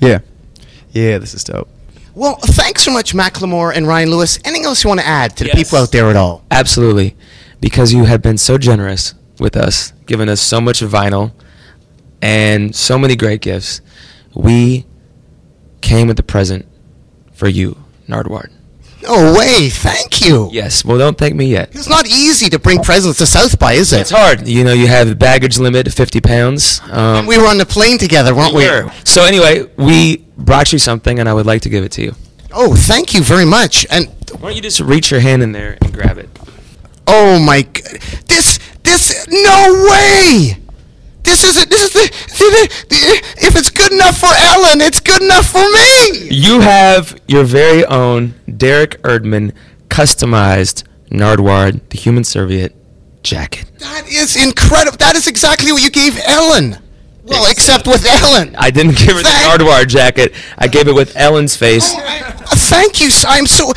[SPEAKER 11] Yeah, yeah, this is dope.
[SPEAKER 1] Well, thanks so much, Macklemore and Ryan Lewis. Anything else you want to add to the
[SPEAKER 10] Yes.
[SPEAKER 1] people out there at all?
[SPEAKER 10] Absolutely. Because you have been so generous with us, giving us so much vinyl and so many great gifts. We came with a present for you, Nardwuar.
[SPEAKER 1] No way. Thank you.
[SPEAKER 10] Yes. Well, don't thank me yet.
[SPEAKER 1] It's not easy to bring presents to South by, is it?
[SPEAKER 10] It's hard. You know, you have the baggage limit, 50 pounds. Um,
[SPEAKER 1] We were on the plane together, weren't we?
[SPEAKER 10] were. So anyway, we brought you something, and I would like to give it to you.
[SPEAKER 1] Oh, thank you very much. And
[SPEAKER 10] Why don't you just reach your hand in there and grab it?
[SPEAKER 1] oh my, this, this, no way. This is it. This is the, the, the. If it's good enough for Ellen, it's good enough for me.
[SPEAKER 10] You have your very own Derek Erdman customized Nardwuar, the human serviette jacket.
[SPEAKER 1] That is incredible. That is exactly what you gave Ellen. Well, except with Ellen.
[SPEAKER 10] I didn't give her the
[SPEAKER 1] Thank-
[SPEAKER 10] jacket. I gave it with Ellen's face.
[SPEAKER 1] Uh, Thank you. s- I'm so. l-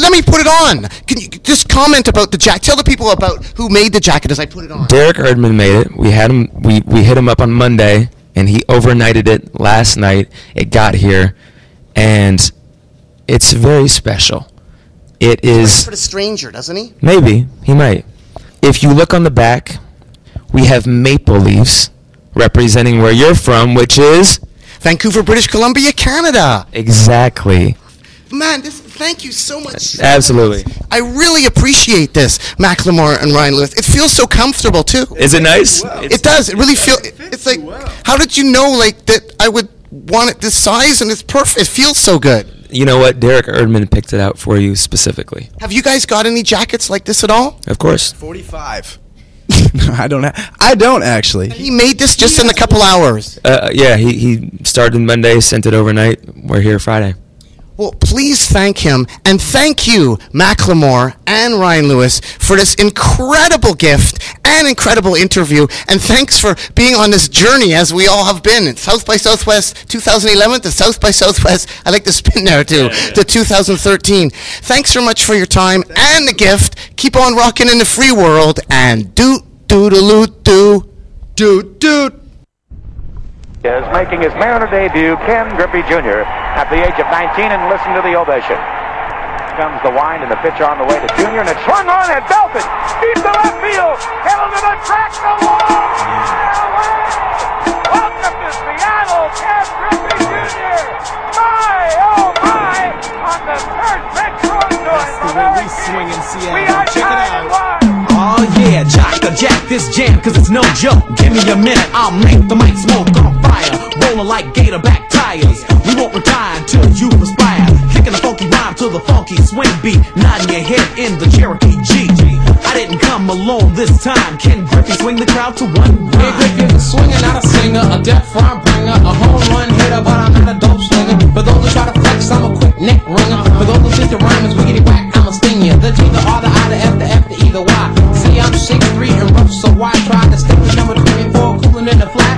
[SPEAKER 1] Let me put it on. Can you just comment about the jacket? Tell the people about who made the jacket as I put it on.
[SPEAKER 10] Derek Erdman made it. We had him. We we hit him up on Monday, and he overnighted it last night. It got here, and it's very special. It is
[SPEAKER 1] For the stranger, doesn't he?
[SPEAKER 10] maybe he might. If you look on the back, we have maple leaves representing where you're from, which is
[SPEAKER 1] Vancouver, British Columbia, Canada.
[SPEAKER 10] exactly
[SPEAKER 1] Man, this, thank you so much.
[SPEAKER 10] absolutely.
[SPEAKER 1] I really appreciate this, Macklemore and Ryan Lewis. It feels so comfortable too.
[SPEAKER 10] Is it nice?
[SPEAKER 1] It does. It really feels. It's like, how did you know, like that? I would want it this size, and it's perfect. It feels so good.
[SPEAKER 10] You know what? Derek Erdman picked it out for you specifically.
[SPEAKER 1] Have you guys got any jackets like this at all?
[SPEAKER 10] Of course.
[SPEAKER 11] 45. I don't. Ha- I don't actually.
[SPEAKER 1] He made this just in a couple hours.
[SPEAKER 10] Uh, yeah, he, he started Monday, sent it overnight. We're here Friday.
[SPEAKER 1] Well, please thank him and thank you, Macklemore and Ryan Lewis, for this incredible gift and incredible interview. And thanks for being on this journey as we all have been. South by Southwest 2011 to South by Southwest. I like the spin there too. To 2013. Thanks so much for your time and the gift. Keep on rocking in the free world and doot doodaloot doo doot doot.
[SPEAKER 12] is making his Mariner debut, Ken Griffey Jr. at the age of 19, and listen to the ovation. Comes the wind and the pitch on the way to Jr. and it's swung on and belted deep to left field, held to the track, the long way. Welcome to Seattle, Ken Griffey Jr. My, oh my, on the third pitch thrown to him from Eric
[SPEAKER 13] swing in Seattle.
[SPEAKER 12] We are
[SPEAKER 13] Check it
[SPEAKER 12] tied
[SPEAKER 13] out. Oh yeah, Jock the Jack this jam, cause it's no joke. Give me a minute, I'll make the mic smoke on fire. Rolling like gator back tires. We won't retire until you perspire. Kicking a funky rhyme to the funky swing beat. Nodding your head in the Cherokee G. I didn't come alone this time. Ken Griffey swing the crowd to one
[SPEAKER 14] Big Rick is a swinger, not a singer, a deaf rhyme bringer, a home run hitter, but I'm not a dope slinger. For those who try to flex, I'm a quick neck ringer. For those who think the rhyme is wiggity whack, I'm a sting ya. The G, the R, the I, the F, the F, the E, the Y. I'm 6'3 and rough, so why try to stick with number 24, cooling in the flat?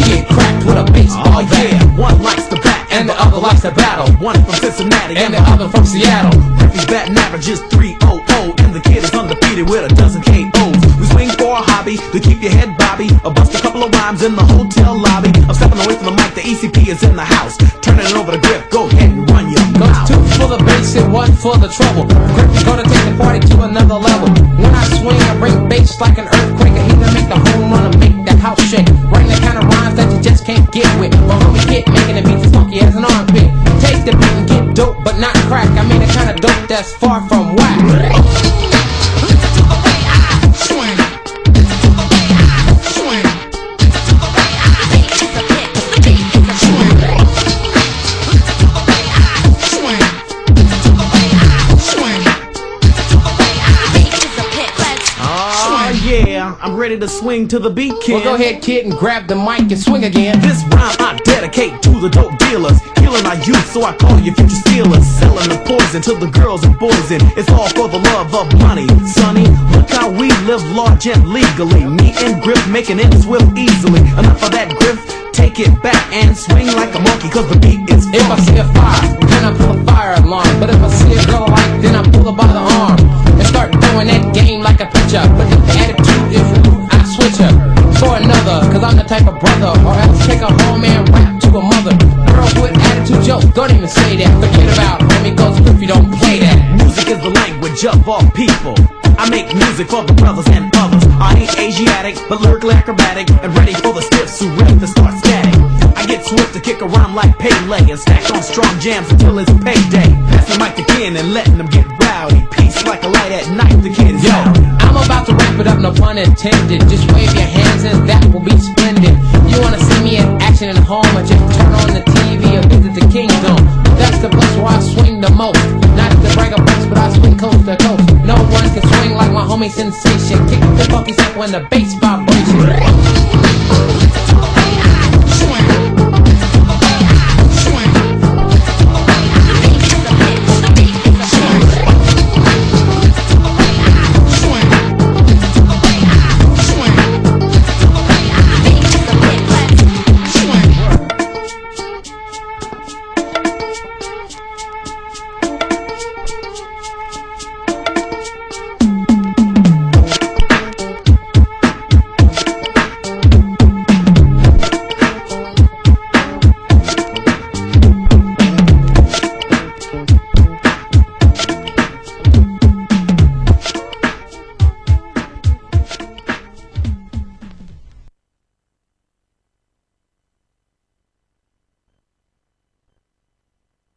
[SPEAKER 14] You get cracked with a baseball
[SPEAKER 13] Oh
[SPEAKER 14] bat.
[SPEAKER 13] yeah, one likes to bat
[SPEAKER 14] And the other likes to battle.
[SPEAKER 13] One from Cincinnati
[SPEAKER 14] And the other from Seattle.
[SPEAKER 13] Griffey's batting average is 300, and the kid is undefeated with a dozen KOs. We swing for a hobby to keep your head bobby. A bust a couple of rhymes in the hotel lobby. I'm stepping away from the mic, the ECP is in the house. Turning it over to Griff, go ahead and
[SPEAKER 14] bass and one for the trouble. Griffey's gonna take the party to another level. When I swing, I bring bass like an earthquake. I either make the home run or make the house shake. Writing the kind of rhymes that you just can't get with. But homie get making the beats as funky as an armpit. Take the beat and get dope, but not crack. I mean the kind of dope that's far from whack.
[SPEAKER 13] Ready to swing to the beat, kid.
[SPEAKER 14] Well, go ahead, kid, and grab the mic and swing again.
[SPEAKER 13] This rhyme I dedicate to the dope dealers. Healing our youth, so I call you future stealers. Selling the poison to the girls and boys, and it's all for the love of money. Sonny, look how we live large and legally. Me and Griff making it swift easily. Enough of that, Griff. Take it back and swing like a monkey, cause the beat is
[SPEAKER 14] If I see a fire, then I pull a fire alarm. But if I see a girl I like, then I pull her by the arm. And start throwing that game like a pitcher. But Cause I'm the type of brother. Or else take her home and rap to a mother. Girls with attitude jokes, don't even say that. Forget about homie, cause if you don't play that.
[SPEAKER 13] Music is the language of all people. I make music for the brothers and others. I ain't Asiatic, but lyrically acrobatic and ready for the stiffs who ready to start swift to kick around like Pele and stack on strong jams until it's payday. Pass the mic to Ken and letting them get rowdy. Peace like a light at night, the kid is
[SPEAKER 14] Yo,
[SPEAKER 13] out.
[SPEAKER 14] I'm about to wrap it up, no pun intended. Just wave your hands and that will be splendid. You wanna see me in action at home or just turn on the TV or visit the kingdom? That's the place where I swing the most. Not to brag a boast, but I swing coast to coast. No one can swing like my homie sensation. Kick the funky step when the bass vibration.